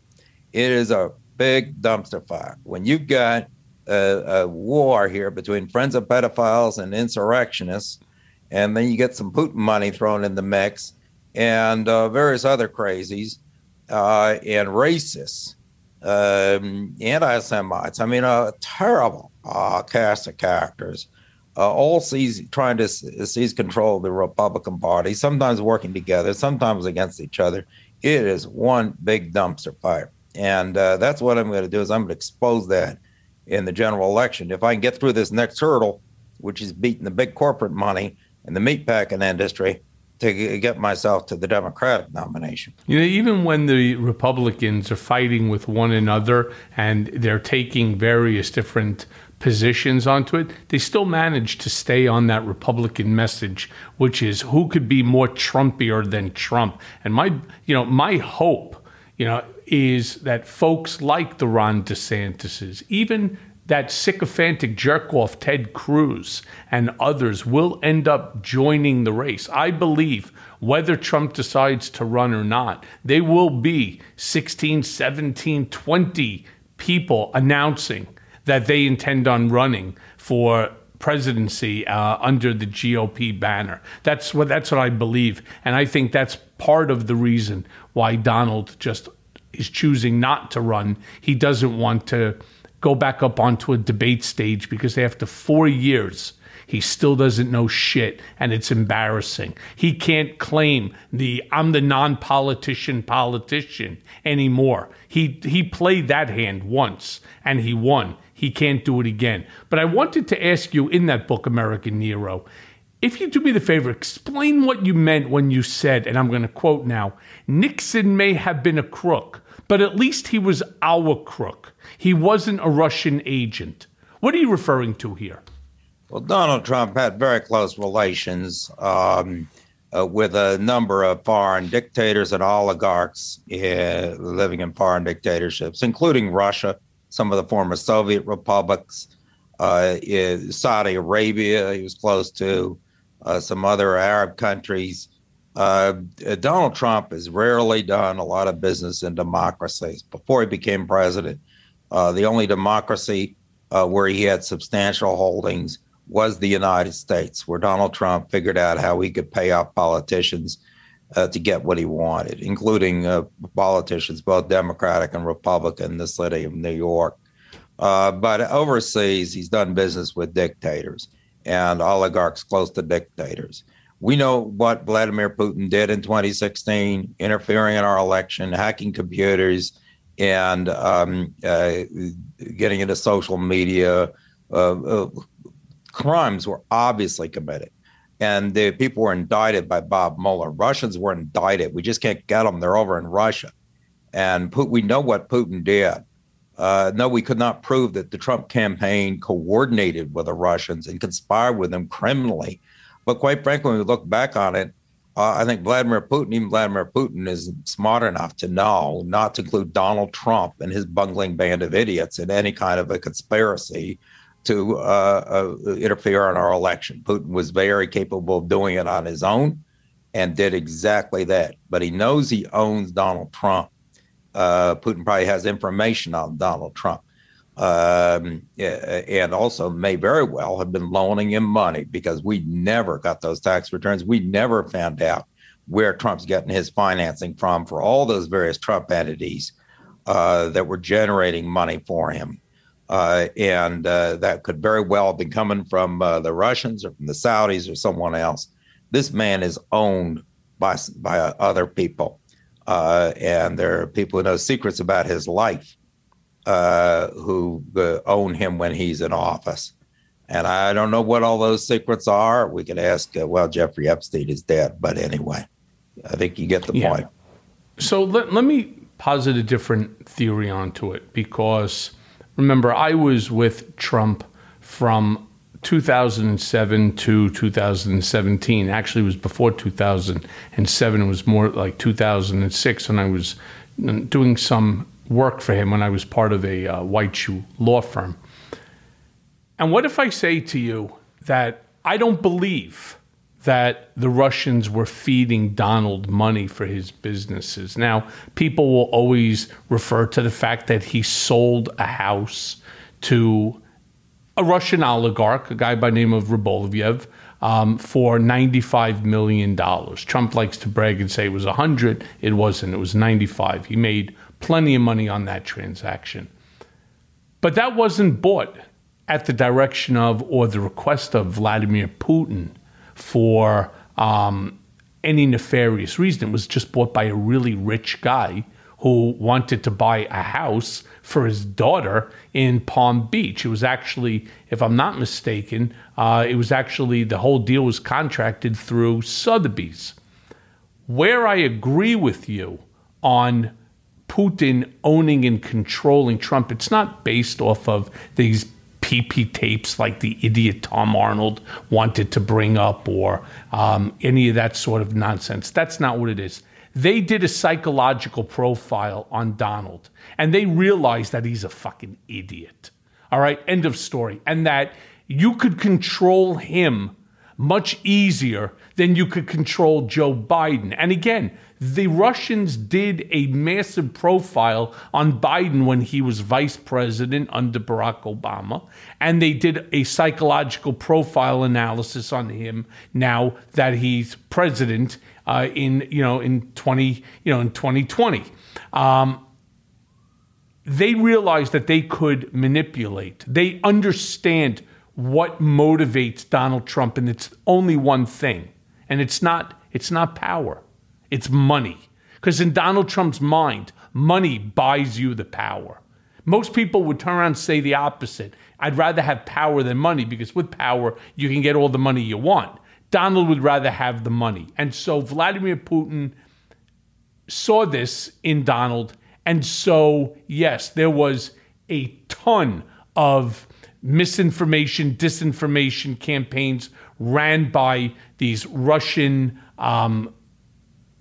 It is a big dumpster fire. When you've got a, a, war here between friends of pedophiles and insurrectionists, and then you get some Putin money thrown in the mix, and uh, various other crazies uh, and racists, um, anti-Semites. I mean, a terrible uh, cast of characters. Uh, all trying to seize control of the Republican Party, sometimes working together, sometimes against each other. It is one big dumpster fire. And uh, that's what I'm going to do is I'm going to expose that in the general election. If I can get through this next hurdle, which is beating the big corporate money and the meatpacking industry, to get myself to the Democratic nomination. You know, even when the Republicans are fighting with one another and they're taking various different positions onto it, they still manage to stay on that Republican message, which is who could be more Trumpier than Trump. And my, you know, my hope, you know, is that folks like the Ron DeSantis's, even that sycophantic jerk off Ted Cruz and others will end up joining the race. I believe whether Trump decides to run or not, they will be 16, 17, 20 people announcing that they intend on running for presidency uh, under the GOP banner. That's what that's what I believe, and I think that's part of the reason why Donald just is choosing not to run. He doesn't want to go back up onto a debate stage because after four years he still doesn't know shit, and it's embarrassing. He can't claim the I'm the non-politician politician anymore. He he played that hand once and he won. He can't do it again. But I wanted to ask you in that book, American Nero, if you do me the favor, explain what you meant when you said, and I'm going to quote now Nixon may have been a crook, but at least he was our crook. He wasn't a Russian agent. What are you referring to here? Well, Donald Trump had very close relations um, uh, with a number of foreign dictators and oligarchs uh, living in foreign dictatorships, including Russia, some of the former Soviet republics, uh, Saudi Arabia, he was close to, uh, some other Arab countries. Uh, Donald Trump has rarely done a lot of business in democracies. Before he became president, uh, the only democracy where he had substantial holdings was the United States, where Donald Trump figured out how he could pay off politicians uh, to get what he wanted, including uh, politicians, both Democratic and Republican, in the city of New York. Uh, but overseas, he's done business with dictators and oligarchs close to dictators. We know what Vladimir Putin did in 2016, interfering in our election, hacking computers, and um, uh, getting into social media, uh, uh, crimes were obviously committed. And the people were indicted by Bob Mueller. Russians were indicted. We just can't get them. They're over in Russia. And we know what Putin did. Uh, no, we could not prove that the Trump campaign coordinated with the Russians and conspired with them criminally. But quite frankly, when we look back on it, uh, I think Vladimir Putin, even Vladimir Putin, is smart enough to know not to include Donald Trump and his bungling band of idiots in any kind of a conspiracy to uh, uh, interfere in our election. Putin was very capable of doing it on his own and did exactly that. But he knows he owns Donald Trump. Uh, Putin probably has information on Donald Trump. Um, and also may very well have been loaning him money because we never got those tax returns. We never found out where Trump's getting his financing from for all those various Trump entities uh, that were generating money for him. Uh, and uh, that could very well have been coming from uh, the Russians or from the Saudis or someone else. This man is owned by by other people, uh, and there are people who know secrets about his life uh, who uh, own him when he's in office. And I don't know what all those secrets are. We could ask. well, Jeffrey Epstein is dead, but anyway, I think you get the yeah. point. So let let me posit a different theory onto it because Remember, I was with Trump from 2007 to 2017. Actually, it was before 2007. It was more like 2006 when I was doing some work for him when I was part of a uh, white shoe law firm. And what if I say to you that I don't believe that the Russians were feeding Donald money for his businesses. Now, people will always refer to the fact that he sold a house to a Russian oligarch, a guy by name of Rybolovlev, um, for $95 million. Trump likes to brag and say it was 100. It wasn't. It was 95. He made plenty of money on that transaction. But that wasn't bought at the direction of or the request of Vladimir Putin for um, any nefarious reason. It was just bought by a really rich guy who wanted to buy a house for his daughter in Palm Beach. It was actually, if I'm not mistaken, uh, it was actually the whole deal was contracted through Sotheby's. Where I agree with you on Putin owning and controlling Trump, it's not based off of these PP tapes like the idiot Tom Arnold wanted to bring up or um, any of that sort of nonsense. That's not what it is. They did a psychological profile on Donald and they realized that he's a fucking idiot. All right, end of story. And that you could control him much easier than you could control Joe Biden. And again, the Russians did a massive profile on Biden when he was vice president under Barack Obama, and they did a psychological profile analysis on him now that he's president uh, in you know in twenty you know in twenty twenty. Um, they realized that they could manipulate. They understand what motivates Donald Trump, and it's only one thing, and it's not it's not power, it's money. Because in Donald Trump's mind, money buys you the power. Most people would turn around and say the opposite. I'd rather have power than money because with power, you can get all the money you want. Donald would rather have the money. And so Vladimir Putin saw this in Donald. And so, yes, there was a ton of misinformation, disinformation campaigns ran by these Russian, um,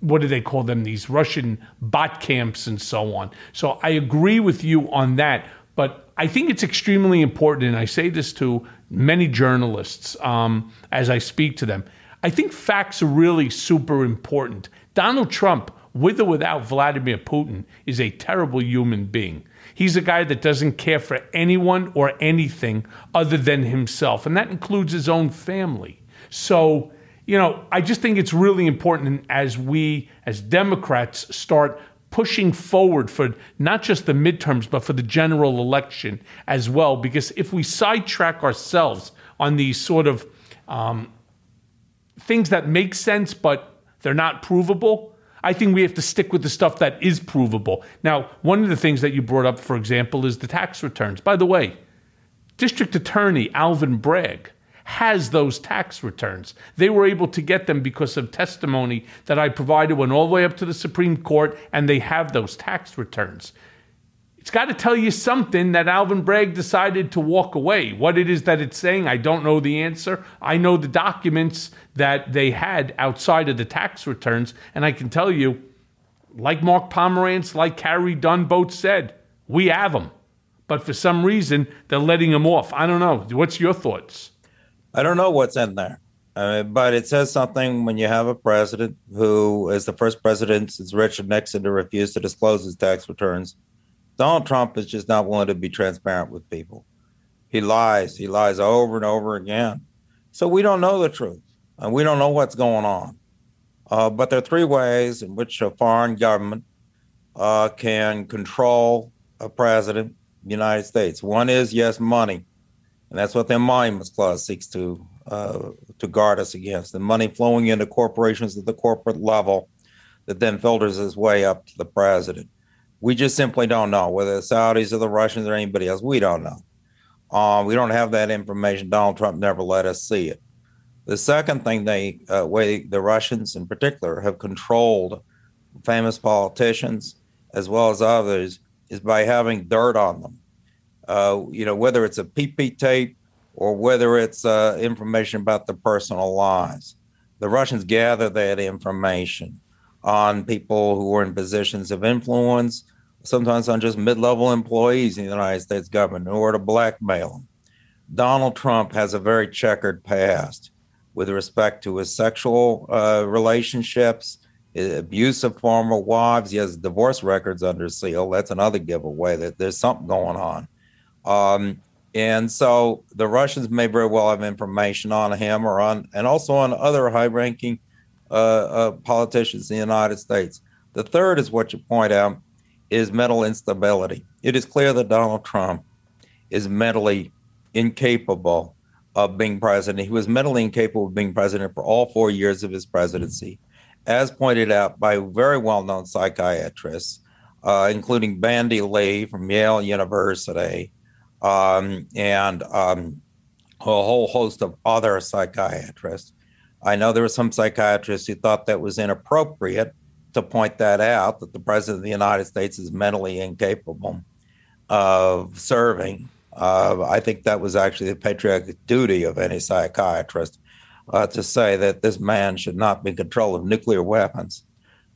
what do they call them? These Russian bot camps and so on. So I agree with you on that. But I think it's extremely important, and I say this to many journalists um, as I speak to them. I think facts are really super important. Donald Trump, with or without Vladimir Putin, is a terrible human being. He's a guy that doesn't care for anyone or anything other than himself, and that includes his own family. So, you know, I just think it's really important as we, as Democrats, start pushing forward for not just the midterms, but for the general election as well. Because if we sidetrack ourselves on these sort of um, things that make sense, but they're not provable, I think we have to stick with the stuff that is provable. Now, one of the things that you brought up, for example, is the tax returns. By the way, District Attorney Alvin Bragg has those tax returns. They were able to get them because of testimony that I provided, went all the way up to the Supreme Court, and they have those tax returns. It's got to tell you something that Alvin Bragg decided to walk away. What it is that it's saying, I don't know the answer. I know the documents that they had outside of the tax returns, and I can tell you, like Mark Pomerantz, like Carey Dunne both said, we have them. But for some reason, they're letting them off. I don't know. What's your thoughts? I don't know what's in there. But it says something when you have a president who is the first president since Richard Nixon to refuse to disclose his tax returns Donald Trump is just not willing to be transparent with people. He lies. He lies over and over again. So we don't know the truth, and we don't know what's going on. Uh, but there are three ways in which a foreign government uh, can control a president, of the United States. One is yes, money, and that's what the Emoluments Clause seeks to uh, to guard us against. The money flowing into corporations at the corporate level that then filters its way up to the president. We just simply don't know whether the Saudis or the Russians or anybody else. We don't know. Uh, we don't have that information. Donald Trump never let us see it. The second thing they uh, way the Russians in particular have controlled famous politicians as well as others is by having dirt on them. Uh, you know, whether it's a PP tape or whether it's uh, information about their personal lives. The Russians gather that information on people who are in positions of influence, sometimes on just mid-level employees in the United States government in order to blackmail them. Donald Trump has a very checkered past with respect to his sexual uh, relationships, abuse of former wives. He has divorce records under seal. That's another giveaway that there's something going on. Um, and so the Russians may very well have information on him or on, and also on other high-ranking uh, uh, politicians in the United States. The third is what you point out is mental instability. It is clear that Donald Trump is mentally incapable of being president. He was mentally incapable of being president for all four years of his presidency, as pointed out by very well known psychiatrists, uh, including Bandy Lee from Yale University um, and um, a whole host of other psychiatrists. I know there were some psychiatrists who thought that was inappropriate to point that out that the president of the United States is mentally incapable of serving. Uh, I think that was actually the patriotic duty of any psychiatrist uh, to say that this man should not be in control of nuclear weapons.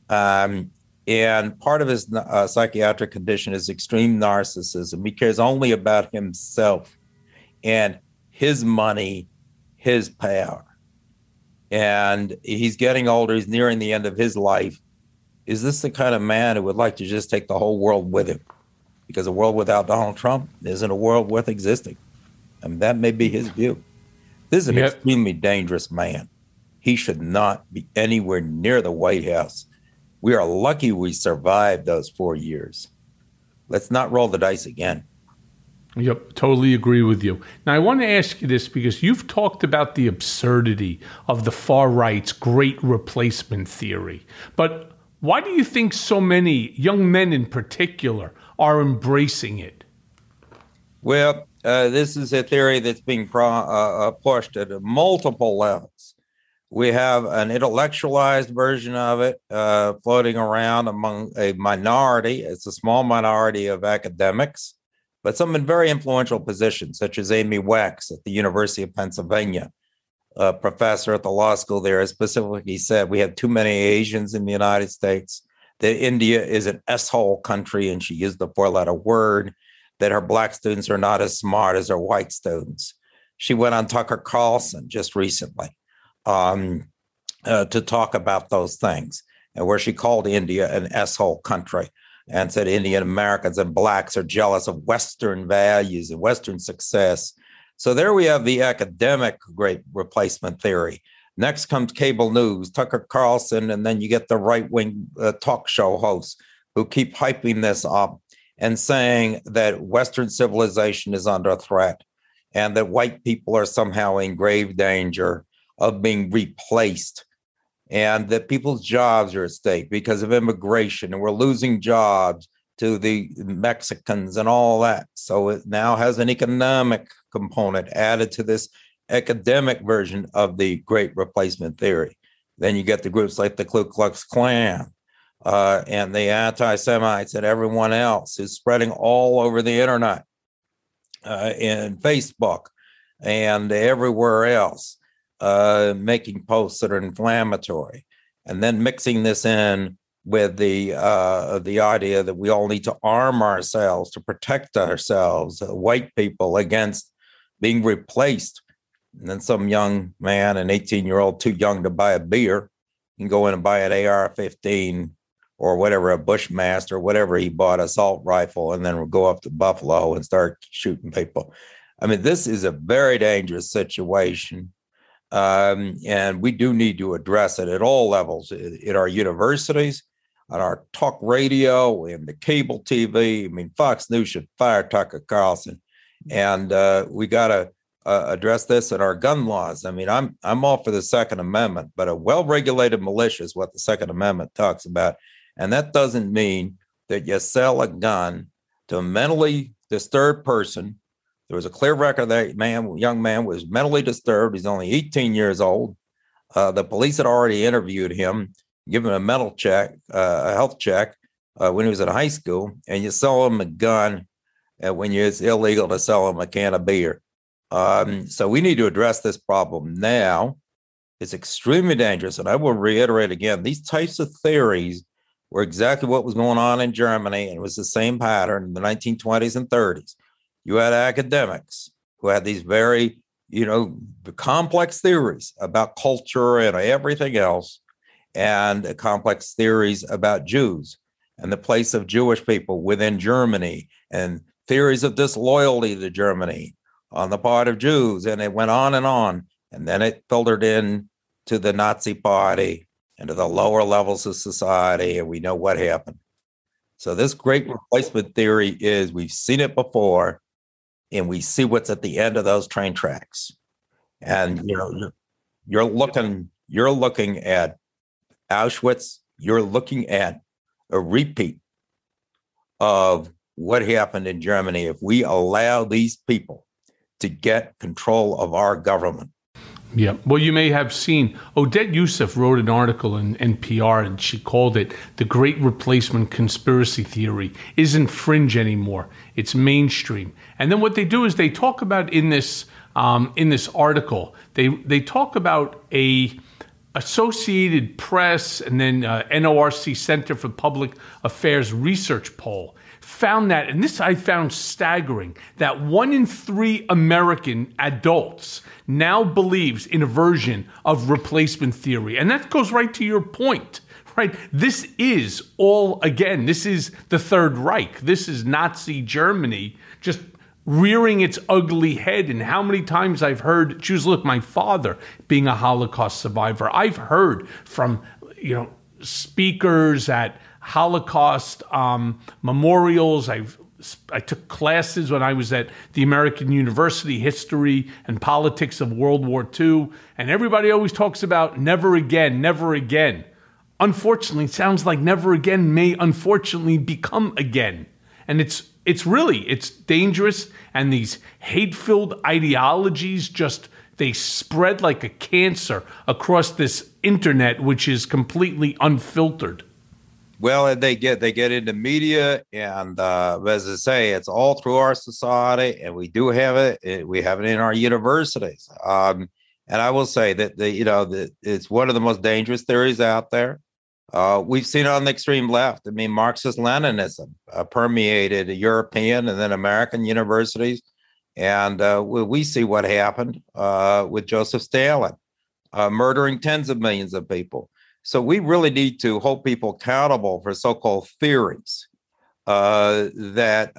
Um, and part of his uh, psychiatric condition is extreme narcissism. He cares only about himself and his money, his power. And he's getting older, he's nearing the end of his life Is this the kind of man who would like to just take the whole world with him? Because a world without Donald Trump isn't a world worth existing. I mean, that may be his view. This is an Yep. extremely dangerous man. He should not be anywhere near the White House. We are lucky we survived those four years. Let's not roll the dice again. Yep, totally agree with you. Now, I want to ask you this because you've talked about the absurdity of the far right's great replacement theory. But why do you think so many young men in particular are embracing it? Well, uh, this is a theory that's being pro- uh, uh, pushed at multiple levels. We have an intellectualized version of it uh, floating around among a minority. It's a small minority of academics, but some in very influential positions, such as Amy Wax at the University of Pennsylvania, a professor at the law school there, specifically said we have too many Asians in the United States, that India is an S-hole country, and she used the four-letter word, that her black students are not as smart as her white students. She went on Tucker Carlson just recently um, uh, to talk about those things, and where she called India an S-hole country and said Indian Americans and blacks are jealous of Western values and Western success. So there we have the academic great replacement theory. Next comes cable news, Tucker Carlson, and then you get the right wing uh, talk show hosts who keep hyping this up and saying that Western civilization is under threat and that white people are somehow in grave danger of being replaced and that people's jobs are at stake because of immigration and we're losing jobs to the Mexicans and all that. So it now has an economic component added to this academic version of the great replacement theory. Then you get the groups like the Ku Klux Klan uh, and the anti Semites and everyone else who's spreading all over the internet uh, Facebook and everywhere else, uh, making posts that are inflammatory, and then mixing this in with the uh, the idea that we all need to arm ourselves to protect ourselves, uh, white people, against being replaced. And then some young man, an 18 year old, too young to buy a beer, can go in and buy an AR 15 or whatever, a Bushmaster, whatever he bought, assault rifle, and then we'll go up to Buffalo and start shooting people. I mean, this is a very dangerous situation. Um, and we do need to address it at all levels in, our universities, on our talk radio, in the cable TV. I mean, Fox News should fire Tucker Carlson. And uh, we got to uh, address this in our gun laws. I mean, I'm I'm all for the Second Amendment, but a well-regulated militia is what the Second Amendment talks about, and that doesn't mean that you sell a gun to a mentally disturbed person. There was a clear record that man, young man, was mentally disturbed. He's only 18 years old. Uh, the police had already interviewed him, given a mental check, uh, a health check uh, when he was in high school, and you sell him a gun uh, when you, it's illegal to sell him a can of beer. Um, so we need to address this problem now. It's extremely dangerous. And I will reiterate again these types of theories were exactly what was going on in Germany. And it was the same pattern in the 1920s and 30s. You had academics who had these very, you know, complex theories about culture and everything else, and complex theories about Jews and the place of Jewish people within Germany, and theories of disloyalty to Germany on the part of Jews, and it went on and on, and then it filtered in to the Nazi Party and to the lower levels of society, and we know what happened. So this great replacement theory is we've seen it before, and we see what's at the end of those train tracks, and you know you're, looking you're looking at Auschwitz, you're looking at a repeat of what happened in Germany if we allow these people to get control of our government. Yeah. Well, you may have seen Odette Yousef wrote an article in NPR and she called it The Great Replacement Conspiracy Theory Isn't Fringe Anymore. It's mainstream. And then what they do is they talk about in this um, in this article, they they talk about a Associated Press and then uh, NORC Center for Public Affairs research poll found that, and this I found staggering, that one in three American adults now believes in a version of replacement theory. And that goes right to your point, right? This is all, again, this is the Third Reich. This is Nazi Germany rearing its ugly head. And how many times I've heard, choose look, my father being a Holocaust survivor, I've heard from, you know, speakers at Holocaust um, memorials. I've I took classes when I was at the American University History and Politics of World War II, and everybody always talks about never again, never again. Unfortunately, it sounds like never again may unfortunately become again. And it's it's really it's dangerous and these hate-filled ideologies just they spread like a cancer across this internet which is completely unfiltered. Well, they get they get into media, and uh, as I say, it's all through our society, and we do have it. it we have it in our universities. Um, and I will say that the you know that it's one of the most dangerous theories out there. Uh, we've seen on the extreme left. I mean, Marxist Leninism uh, permeated European and then American universities, and uh, we, we, see what happened uh, with Joseph Stalin, uh, murdering tens of millions of people. So we really need to hold people accountable for so-called theories. Uh, that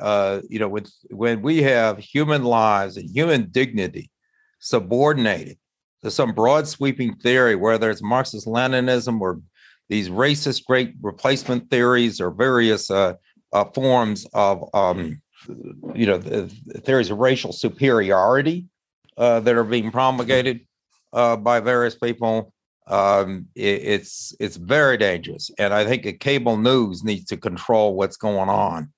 you know, when when we have human lives and human dignity subordinated to some broad sweeping theory, whether it's Marxist Leninism or these racist great replacement theories or various uh, uh forms of um, you know the, the theories of racial superiority uh, that are being promulgated uh, by various people um, it, it's it's very dangerous, and I think cable news needs to control what's going on.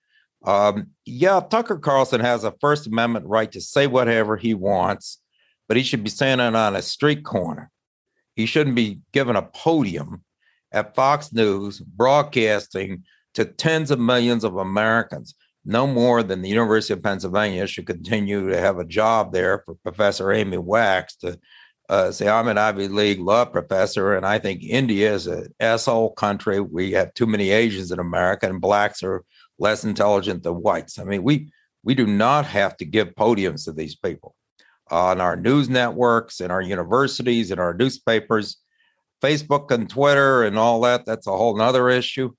Um, yeah, Tucker Carlson has a First Amendment right to say whatever he wants, but he should be standing on a street corner. He shouldn't be given a podium at Fox News broadcasting to tens of millions of Americans. No more than the University of Pennsylvania should continue to have a job there for Professor Amy Wax to uh, say I'm an Ivy League law professor, and I think India is an asshole country. We have too many Asians in America, and blacks are less intelligent than whites. I mean, we we do not have to give podiums to these people on our news networks, in our universities, in our newspapers, Facebook and Twitter, and all that. That's a whole nother issue.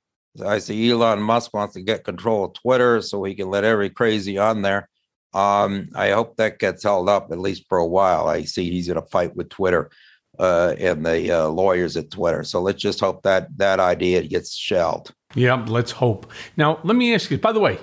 I see Elon Musk wants to get control of Twitter so he can let every crazy on there. Um, I hope that gets held up at least for a while. I see he's going to fight with Twitter uh, and the uh, lawyers at Twitter. So let's just hope that that idea gets shelved. Yeah, let's hope. Now, let me ask you. By the way,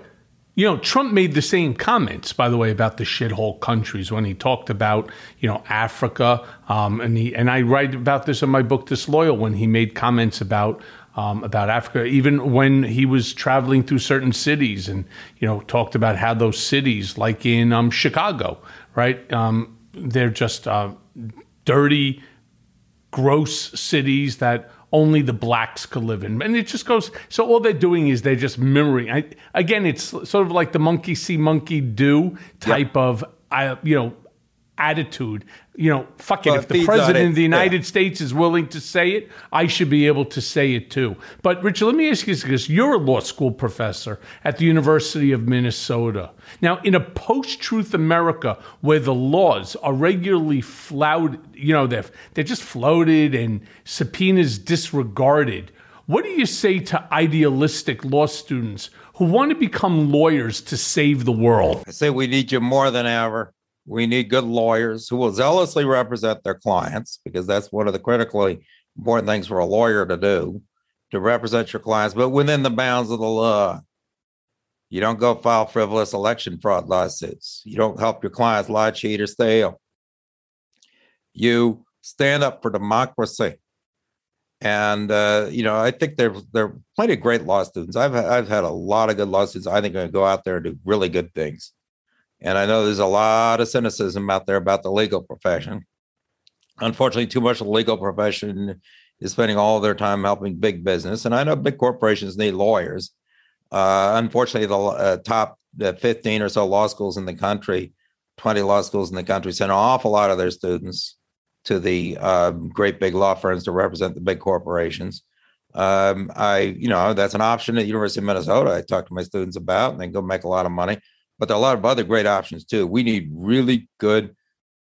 you know, Trump made the same comments, by the way, about the shithole countries when he talked about, you know, Africa. Um, and he and I write about this in my book, Disloyal, when he made comments about um, about Africa, even when he was traveling through certain cities and, you know, talked about how those cities, like in um, Chicago, right, um, they're just uh, dirty, gross cities that only the blacks could live in. And it just goes, so all they're doing is they're just mirroring. I, again, it's sort of like the monkey see, monkey do type yep. of, I, you know, attitude. You know, fuck it. Well, if the president of the United yeah. States is willing to say it, I should be able to say it too. But Richard, let me ask you this because you're a law school professor at the University of Minnesota. Now, in a post-truth America where the laws are regularly flouted, you know, they're, they're just floated and subpoenas disregarded. What do you say to idealistic law students who want to become lawyers to save the world? I say we need you more than ever. We need good lawyers who will zealously represent their clients because that's one of the critically important things for a lawyer to do to represent your clients, but within the bounds of the law. You don't go file frivolous election fraud lawsuits. You don't help your clients lie, cheat, or steal. You stand up for democracy. And uh, you know, I think there there are plenty of great law students. I've I've had a lot of good law students. I think are going to go out there and do really good things. And I know there's a lot of cynicism out there about the legal profession. Unfortunately, too much of the legal profession is spending all their time helping big business. And I know big corporations need lawyers. Uh, unfortunately, the uh, top the 15 or so law schools in the country, 20 law schools in the country, send an awful lot of their students to the um, great big law firms to represent the big corporations. Um, I, you know, that's an option at University of Minnesota. I talk to my students about, and they go make a lot of money but there are a lot of other great options too. We need really good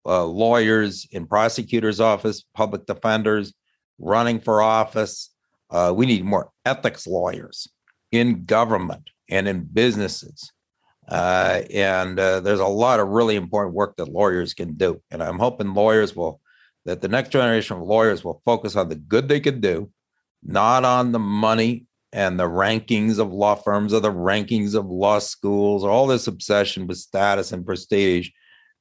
uh, lawyers in prosecutors' office, public defenders, running for office. Uh, we need more ethics lawyers in government and in businesses. Uh, and uh, there's a lot of really important work that lawyers can do. And I'm hoping lawyers will, that the next generation of lawyers will focus on the good they can do, not on the money and the rankings of law firms or the rankings of law schools or all this obsession with status and prestige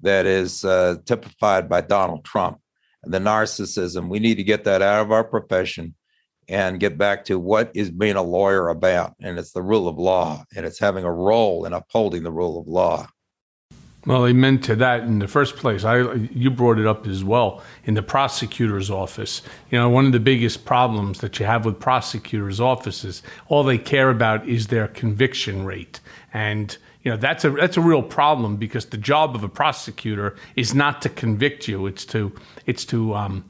that is uh, typified by Donald Trump and the narcissism. We need to get that out of our profession and get back to what is being a lawyer about. And it's the rule of law, and it's having a role in upholding the rule of law. Well, they meant to that in the first place. I, you brought it up as well in the prosecutor's office. You know, one of the biggest problems that you have with prosecutors' offices, all they care about is their conviction rate, and you know that's a that's a real problem because the job of a prosecutor is not to convict you; it's to it's to um,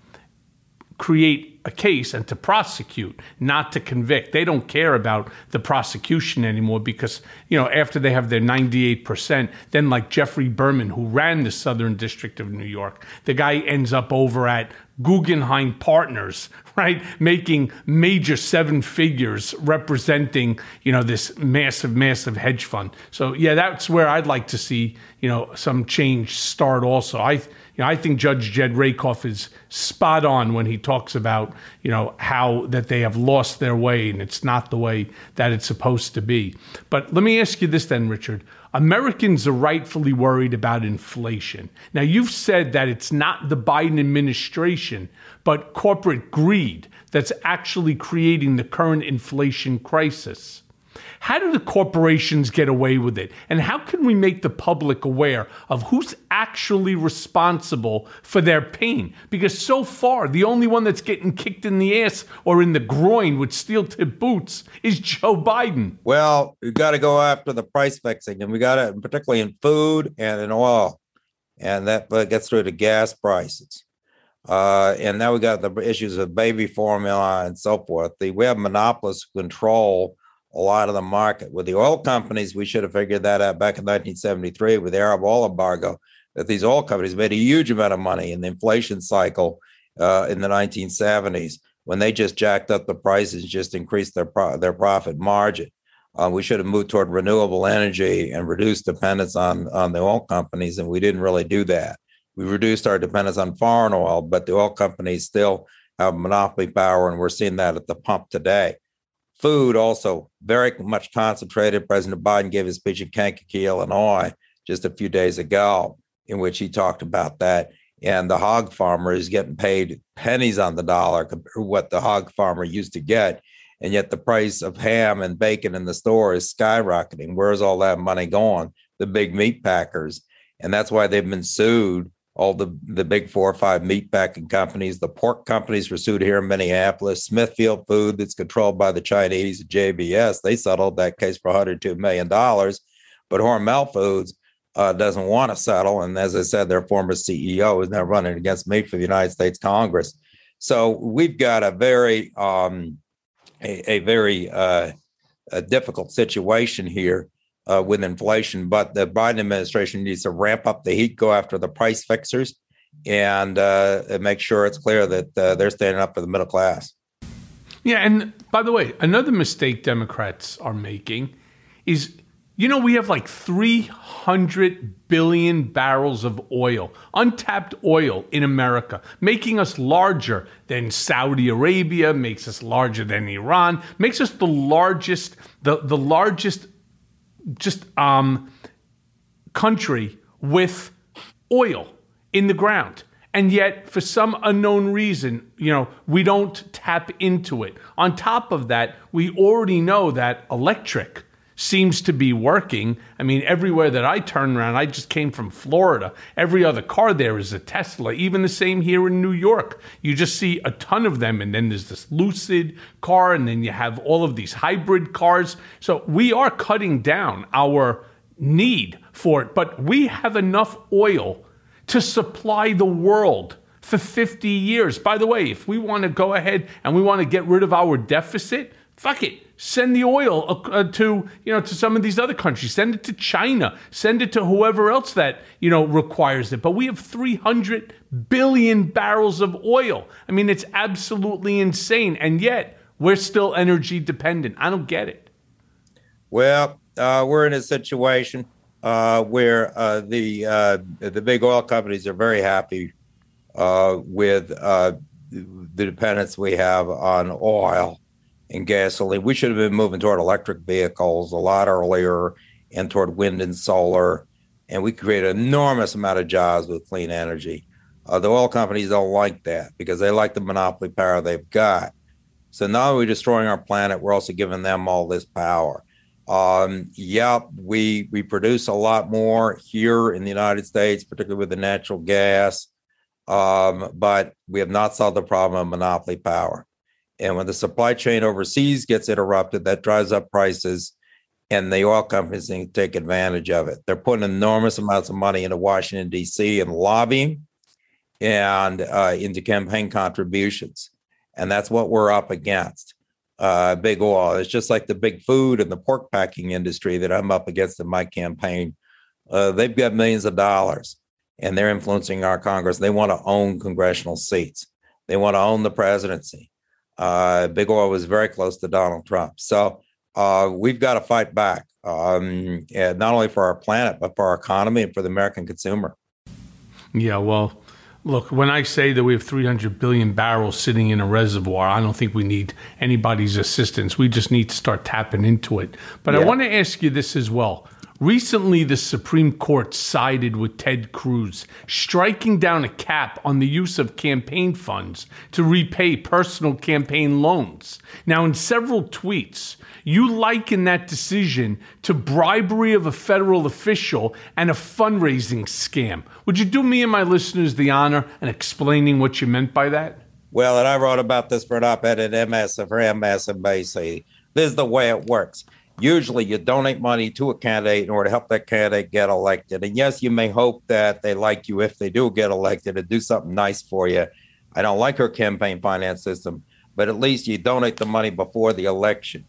create a case and to prosecute, not to convict. They don't care about the prosecution anymore because, you know, after they have their 98%, then like Geoffrey Berman, who ran the Southern District of New York, the guy ends up over at Guggenheim Partners, right? Making major seven figures representing, you know, this massive, massive hedge fund. So yeah, that's where I'd like to see, you know, some change start also. I you know, I think Judge Jed Rakoff is spot on when he talks about, you know, how that they have lost their way and it's not the way that it's supposed to be. But let me ask you this then, Richard. Americans are rightfully worried about inflation. Now, you've said that it's not the Biden administration, but corporate greed that's actually creating the current inflation crisis. How do the corporations get away with it? And how can we make the public aware of who's actually responsible for their pain? Because so far, the only one that's getting kicked in the ass or in the groin with steel tip boots is Joe Biden. Well, we've got to go after the price fixing, and we got to, particularly in food and in oil. And that gets through to gas prices. Uh, and now we got the issues of baby formula and so forth. We have monopolists control a lot of the market. With the oil companies, we should have figured that out back in 1973 with the Arab oil embargo, that these oil companies made a huge amount of money in the inflation cycle uh, in the 1970s when they just jacked up the prices, just increased their pro- their profit margin. Uh, we should have moved toward renewable energy and reduced dependence on on the oil companies, and we didn't really do that. We reduced our dependence on foreign oil, but the oil companies still have monopoly power, and we're seeing that at the pump today food also very much concentrated. President Biden gave his speech in Kankakee, Illinois, just a few days ago, in which he talked about that. And the hog farmer is getting paid pennies on the dollar compared to what the hog farmer used to get. And yet the price of ham and bacon in the store is skyrocketing. Where's all that money going? The big meat packers. And that's why they've been sued all the, the big four or five meat packing companies. The pork companies were sued here in Minneapolis. Smithfield Food, that's controlled by the Chinese, JBS, they settled that case for $102 million. But Hormel Foods uh, doesn't want to settle. And as I said, their former CEO is now running against me for the United States Congress. So we've got a very, um, a, a, very uh, a difficult situation here uh, with inflation. But the Biden administration needs to ramp up the heat, go after the price fixers, and uh, make sure it's clear that uh, they're standing up for the middle class. Yeah, and by the way, another mistake Democrats are making is you know, we have like 300 billion barrels of oil, untapped oil in America, making us larger than Saudi Arabia, makes us larger than Iran, makes us the largest, the, the largest just um, country with oil in the ground. And yet, for some unknown reason, you know, we don't tap into it. On top of that, we already know that electric seems to be working. I mean, everywhere that I turn around, I just came from Florida. Every other car there is a Tesla, even the same here in New York. You just see a ton of them. And then there's this Lucid car, and then you have all of these hybrid cars. So we are cutting down our need for it, but we have enough oil to supply the world for 50 years. By the way, if we want to go ahead and we want to get rid of our deficit, fuck it Send the oil uh, uh, to you know to some of these other countries. Send it to China. Send it to whoever else that you know requires it. But we have 300 billion barrels of oil. I mean, it's absolutely insane, and yet we're still energy dependent. I don't get it. Well, uh, we're in a situation uh, where uh, the uh, the big oil companies are very happy uh, with the dependence we have on oil and gasoline. We should have been moving toward electric vehicles a lot earlier and toward wind and solar, and we create an enormous amount of jobs with clean energy. the oil companies don't like that because they like the monopoly power they've got. So now we're destroying our planet. We're also giving them all this power. Um, yeah, we we produce a lot more here in the United States, particularly with the natural gas, um, but we have not solved the problem of monopoly power. And when the supply chain overseas gets interrupted, that drives up prices, and the oil companies take advantage of it. They're putting enormous amounts of money into Washington D.C. and lobbying, and uh, into campaign contributions, and that's what we're up against uh, big oil. It's just like the big food and the pork packing industry that I'm up against in my campaign. Uh, they've got millions of dollars and they're influencing our Congress. They want to own congressional seats, they want to own the presidency. Uh, big oil was very close to Donald Trump. So uh, we've got to fight back, um, not only for our planet, but for our economy and for the American consumer. Yeah, well, Look, when I say that we have 300 billion barrels sitting in a reservoir, I don't think we need anybody's assistance. We just need to start tapping into it. But yeah. I want to ask you this as well. Recently, the Supreme Court sided with Ted Cruz, striking down a cap on the use of campaign funds to repay personal campaign loans. Now, in several tweets, you liken that decision to bribery of a federal official and a fundraising scam. Would you do me and my listeners the honor and explaining what you meant by that? Well, and I wrote about this for an op-ed at MS MSNBC. This is the way it works. Usually, you donate money to a candidate in order to help that candidate get elected. And yes, you may hope that they like you if they do get elected and do something nice for you. I don't like her campaign finance system, but at least you donate the money before the election.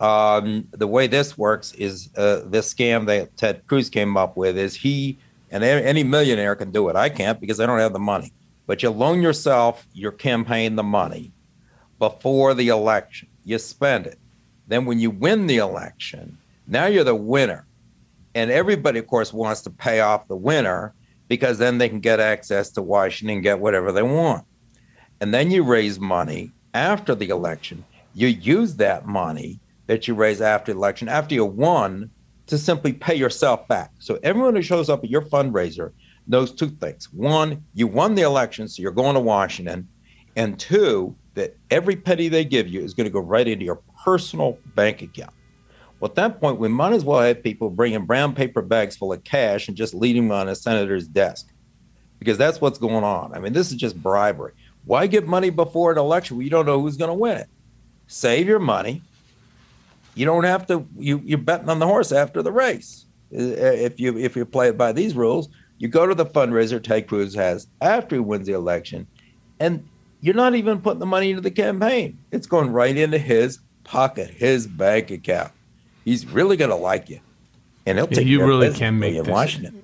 Um, the way this works is uh, this scam that Ted Cruz came up with is he and any millionaire can do it. I can't because I don't have the money. But you loan yourself your campaign the money before the election. You spend it. Then when you win the election, now you're the winner. And everybody, of course, wants to pay off the winner because then they can get access to Washington and get whatever they want. And then you raise money after the election. You use that money that you raise after the election, after you won, to simply pay yourself back. So everyone who shows up at your fundraiser knows two things. One, you won the election, so you're going to Washington. And two, that every penny they give you is going to go right into your personal bank account. Well, at that point, we might as well have people bringing brown paper bags full of cash and just leaving them on a senator's desk because that's what's going on. I mean, this is just bribery. Why give money before an election when you don't know who's going to win it? Save your money, you don't have to you you're betting on the horse after the race if you if you play it by these rules you go to the fundraiser ted cruz has after he wins the election and you're not even putting the money into the campaign it's going right into his pocket his bank account he's really going to like you and he'll take yeah, you really can make this. washington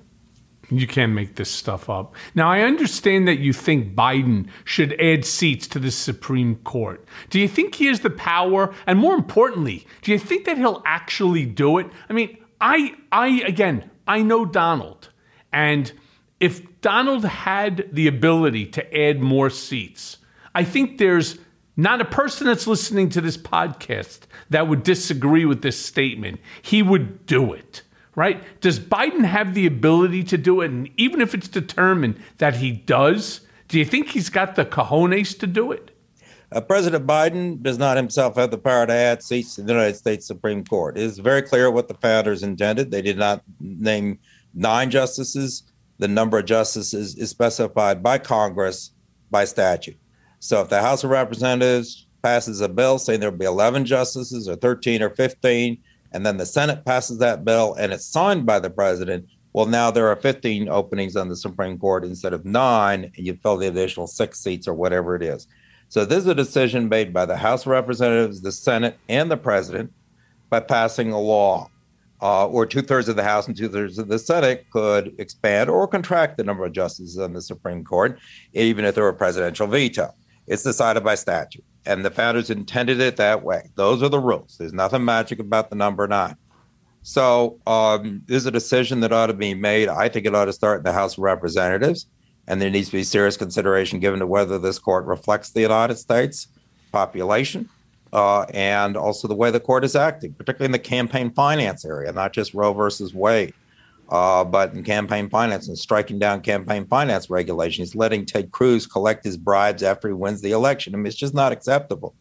you can't make this stuff up. Now, I understand that you think Biden should add seats to the Supreme Court. Do you think he has the power? And more importantly, do you think that he'll actually do it? I mean, I, I, again, I know Donald. And if Donald had the ability to add more seats, I think there's not a person that's listening to this podcast that would disagree with this statement. He would do it right? Does Biden have the ability to do it? And even if it's determined that he does, do you think he's got the cojones to do it? Uh, President Biden does not himself have the power to add seats to the United States Supreme Court. It is very clear what the founders intended. They did not name nine justices. The number of justices is specified by Congress by statute. So if the House of Representatives passes a bill saying there'll be 11 justices or 13 or 15, and then the Senate passes that bill and it's signed by the president, well, now there are 15 openings on the Supreme Court instead of nine, and you fill the additional six seats or whatever it is. So this is a decision made by the House of Representatives, the Senate, and the president by passing a law. Uh, or two thirds of the House and two thirds of the Senate could expand or contract the number of justices on the Supreme Court, even if there were a presidential veto. It's decided by statute. And the founders intended it that way. Those are the rules. There's nothing magic about the number nine. So um, there's a decision that ought to be made. I think it ought to start in the House of Representatives. And there needs to be serious consideration given to whether this court reflects the United States population uh, and also the way the court is acting, particularly in the campaign finance area, not just Roe versus Wade, uh, but in campaign finance and striking down campaign finance regulations, letting Ted Cruz collect his bribes after he wins the election. I mean, it's just not acceptable.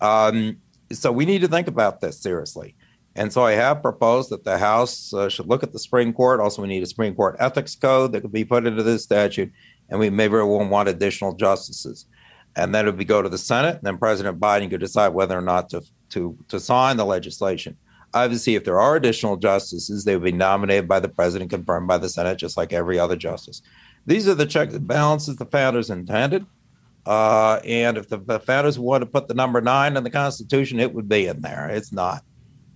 Um, so we need to think about this seriously. And so I have proposed that the House uh, should look at the Supreme Court. Also, we need a Supreme Court ethics code that could be put into this statute, and we maybe will want additional justices. And then it would go to the Senate, and then President Biden could decide whether or not to to to sign the legislation. Obviously, if there are additional justices, they would be nominated by the president, confirmed by the Senate, just like every other justice. These are the checks and balances the founders intended. Uh, and if the, the founders wanted to put the number nine in the Constitution, it would be in there. It's not.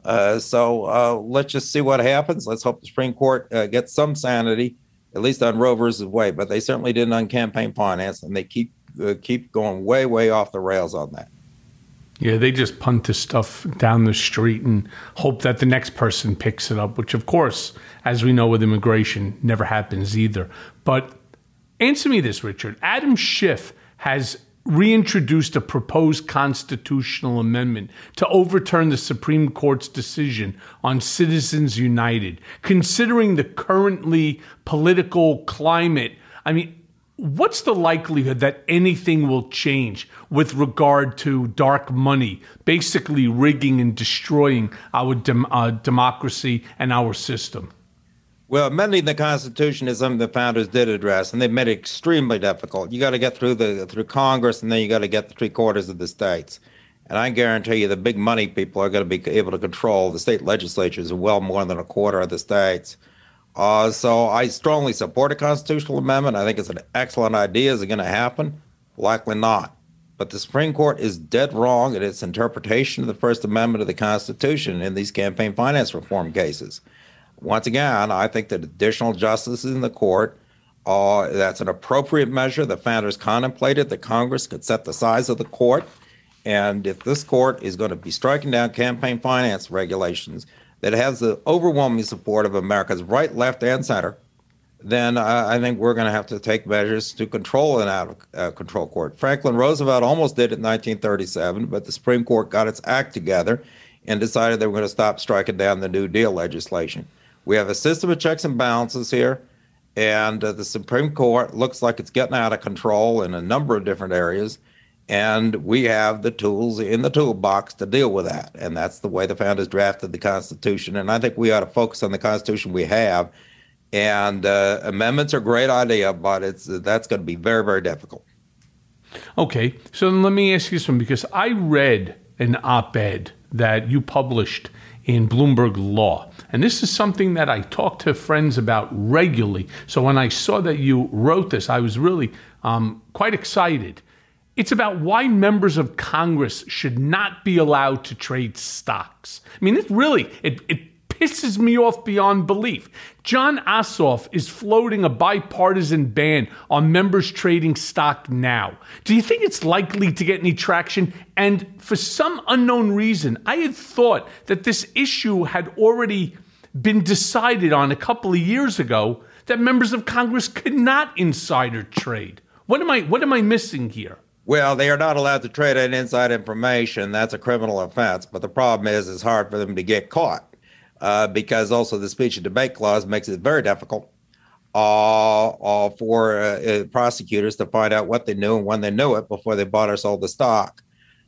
Uh, so uh, let's just see what happens. Let's hope the Supreme Court uh, gets some sanity, at least on Roe versus Wade. But they certainly didn't on campaign finance, and they keep uh, keep going way, way off the rails on that. Yeah, they just punt the stuff down the street and hope that the next person picks it up, which, of course, as we know with immigration, never happens either. But answer me this, Richard. Adam Schiff has reintroduced a proposed constitutional amendment to overturn the Supreme Court's decision on Citizens United. Considering the currently political climate, I mean, what's the likelihood that anything will change with regard to dark money, basically rigging and destroying our dem- uh, democracy and our system? Well, amending the Constitution is something the founders did address, and they made it extremely difficult. You got to get through the through Congress, and then you got to get the three quarters of the states. And I guarantee you, the big money people are going to be able to control the state legislatures well more than a quarter of the states. Uh, so I strongly support a constitutional amendment. I think it's an excellent idea. Is it going to happen? Likely not. But the Supreme Court is dead wrong in its interpretation of the First Amendment of the Constitution in these campaign finance reform cases once again, I think that additional justices in the court, uh, that's an appropriate measure. The founders contemplated that Congress could set the size of the court. And if this court is going to be striking down campaign finance regulations that has the overwhelming support of America's right, left, and center, then uh, I think we're going to have to take measures to control an out of uh, control court. Franklin Roosevelt almost did it in 1937, but the Supreme Court got its act together and decided they were going to stop striking down the New Deal legislation. We have a system of checks and balances here, and uh, the Supreme Court looks like it's getting out of control in a number of different areas. And we have the tools in the toolbox to deal with that. And that's the way the founders drafted the Constitution. And I think we ought to focus on the Constitution we have. And uh, amendments are a great idea, but it's that's going to be very, very difficult. Okay, so let me ask you something because I read an op ed that you published in Bloomberg Law. And this is something that I talk to friends about regularly. So when I saw that you wrote this, I was really um, quite excited. It's about why members of Congress should not be allowed to trade stocks. I mean, it really it, it pisses me off beyond belief. Jon Ossoff is floating a bipartisan ban on members trading stock now. Do you think it's likely to get any traction? And for some unknown reason, I had thought that this issue had already been decided on a couple of years ago that members of Congress could not insider trade. What am I what am I missing here? Well, they are not allowed to trade in inside information. That's a criminal offense. But the problem is, it's hard for them to get caught uh, because also the speech and debate clause makes it very difficult uh, uh, for uh, uh, prosecutors to find out what they knew and when they knew it before they bought or sold the stock.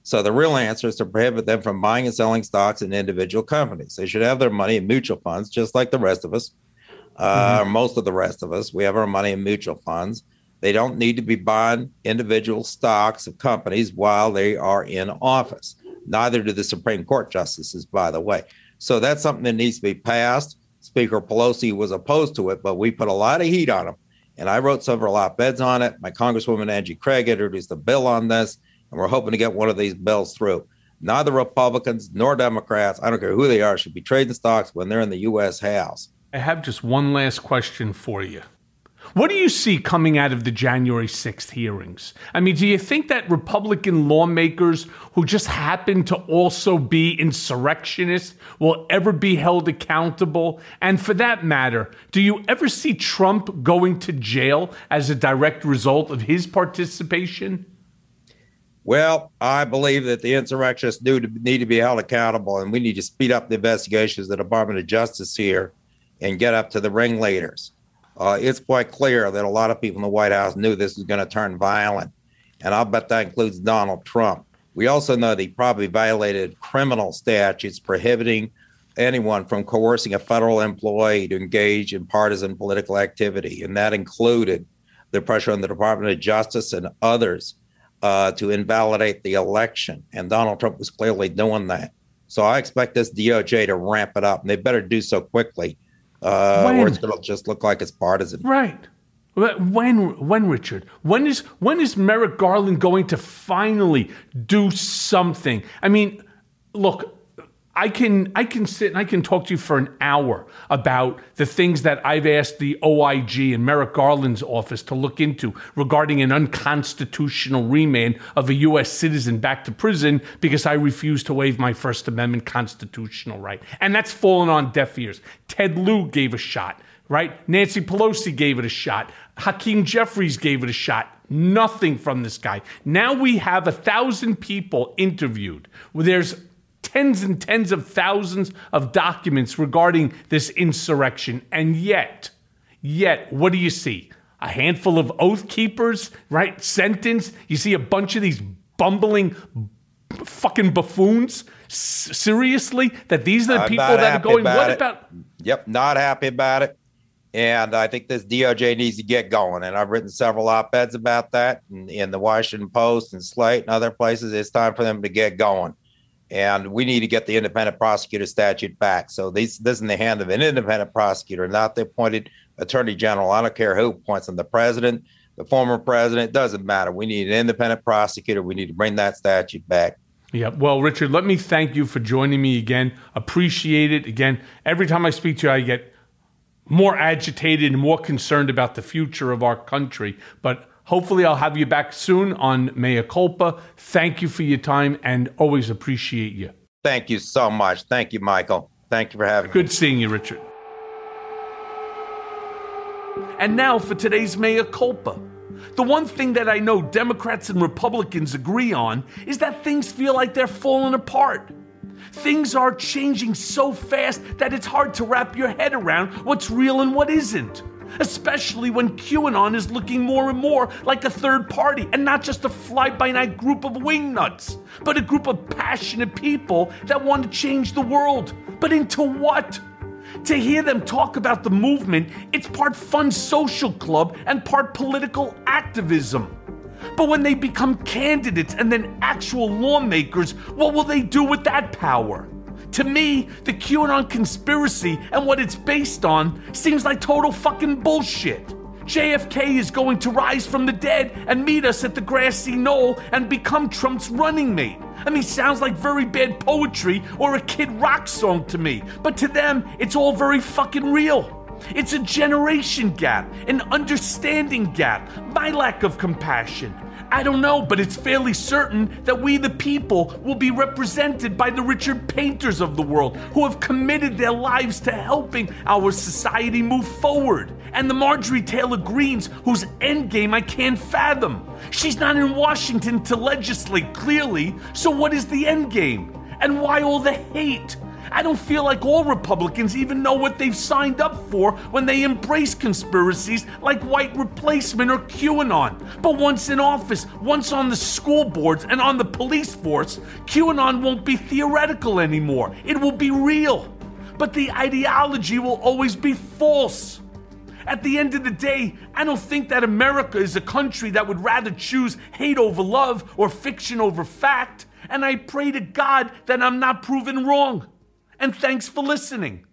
So the real answer is to prohibit them from buying and selling stocks in individual companies. They should have their money in mutual funds, just like the rest of us, uh, mm-hmm. most of the rest of us. We have our money in mutual funds. They don't need to be buying individual stocks of companies while they are in office. Neither do the Supreme Court justices, by the way. So that's something that needs to be passed. Speaker Pelosi was opposed to it, but we put a lot of heat on him. And I wrote several op eds on it. My Congresswoman Angie Craig introduced a bill on this, and we're hoping to get one of these bills through. Neither Republicans nor Democrats, I don't care who they are, should be trading stocks when they're in the U.S. House. I have just one last question for you. What do you see coming out of the January 6th hearings? I mean, do you think that Republican lawmakers who just happen to also be insurrectionists will ever be held accountable? And for that matter, do you ever see Trump going to jail as a direct result of his participation? Well, I believe that the insurrectionists do need to be held accountable, and we need to speed up the investigations of the Department of Justice here and get up to the ringleaders uh, it's quite clear that a lot of people in the White House knew this was going to turn violent. And I'll bet that includes Donald Trump. We also know that he probably violated criminal statutes prohibiting anyone from coercing a federal employee to engage in partisan political activity. And that included the pressure on the Department of Justice and others uh, to invalidate the election. And Donald Trump was clearly doing that. So I expect this DOJ to ramp it up, and they better do so quickly uh, or it's going to just look like it's partisan. Right. When, when, Richard? When is when is Merrick Garland going to finally do something? I mean, look, I can I can sit and I can talk to you for an hour about the things that I've asked the OIG and Merrick Garland's office to look into regarding an unconstitutional remand of a U.S. citizen back to prison because I refuse to waive my First Amendment constitutional right, and that's fallen on deaf ears. Ted Lieu gave a shot, right? Nancy Pelosi gave it a shot. Hakeem Jeffries gave it a shot. Nothing from this guy. Now we have a thousand people interviewed. There's tens and tens of thousands of documents regarding this insurrection. And yet, yet, what do you see? A handful of oath keepers, right? Sentenced. You see a bunch of these bumbling fucking buffoons. S- seriously? That these are the I'm people that are going, what it. about? Yep, not happy about it. And I think this DOJ needs to get going. And I've written several op eds about that in, in the Washington Post and Slate and other places. It's time for them to get going and we need to get the independent prosecutor statute back. So this, is in the hand of an independent prosecutor, not the appointed attorney general. I don't care who appoints them, the president, the former president, doesn't matter. We need an independent prosecutor. We need to bring that statute back. Yeah. Well, Richard, let me thank you for joining me again. Appreciate it. Again, every time I speak to you, I get more agitated and more concerned about the future of our country. But Hopefully, I'll have you back soon on Mea Culpa. Thank you for your time and always appreciate you. Thank you so much. Thank you, Michael. Thank you for having Good me. Good seeing you, Richard. And now for today's Mea Culpa. The one thing that I know Democrats and Republicans agree on is that things feel like they're falling apart. Things are changing so fast that it's hard to wrap your head around what's real and what isn't especially when QAnon is looking more and more like a third party and not just a fly by night group of wingnuts, but a group of passionate people that want to change the world. But into what? To hear them talk about the movement, it's part fun social club and part political activism. But when they become candidates and then actual lawmakers, what will they do with that power? To me, the QAnon conspiracy and what it's based on seems like total fucking bullshit. JFK is going to rise from the dead and meet us at the grassy knoll and become Trump's running mate. I mean, sounds like very bad poetry or a kid rock song to me, but to them, it's all very fucking real. It's a generation gap, an understanding gap, my lack of compassion, I don't know, but it's fairly certain that we, the people, will be represented by the Richard Painters of the world who have committed their lives to helping our society move forward. And the Marjorie Taylor Greenes, whose endgame I can't fathom. She's not in Washington to legislate clearly, so what is the endgame? And why all the hate? I don't feel like all Republicans even know what they've signed up for when they embrace conspiracies like white replacement or QAnon. But once in office, once on the school boards and on the police force, QAnon won't be theoretical anymore. It will be real. But the ideology will always be false. At the end of the day, I don't think that America is a country that would rather choose hate over love or fiction over fact. And I pray to God that I'm not proven wrong and thanks for listening.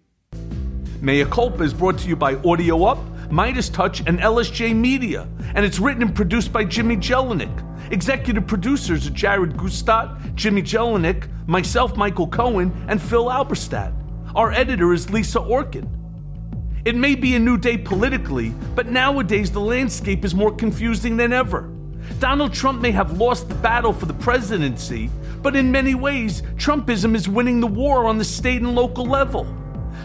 Mea Culpa is brought to you by Audio Up, Midas Touch, and LSJ Media, and it's written and produced by Jimmy Jellinek. Executive producers are Jared Gustadt, Jimmy Jellinek, myself, Michael Cohen, and Phil Alberstadt. Our editor is Lisa Orkin. It may be a new day politically, but nowadays the landscape is more confusing than ever. Donald Trump may have lost the battle for the presidency, but in many ways, Trumpism is winning the war on the state and local level.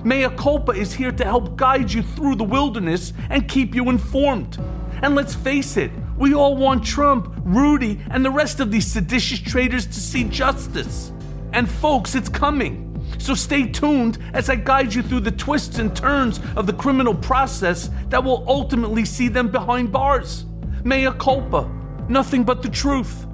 Mea Culpa is here to help guide you through the wilderness and keep you informed. And let's face it, we all want Trump, Rudy, and the rest of these seditious traitors to see justice. And folks, it's coming. So stay tuned as I guide you through the twists and turns of the criminal process that will ultimately see them behind bars. Mea culpa, nothing but the truth.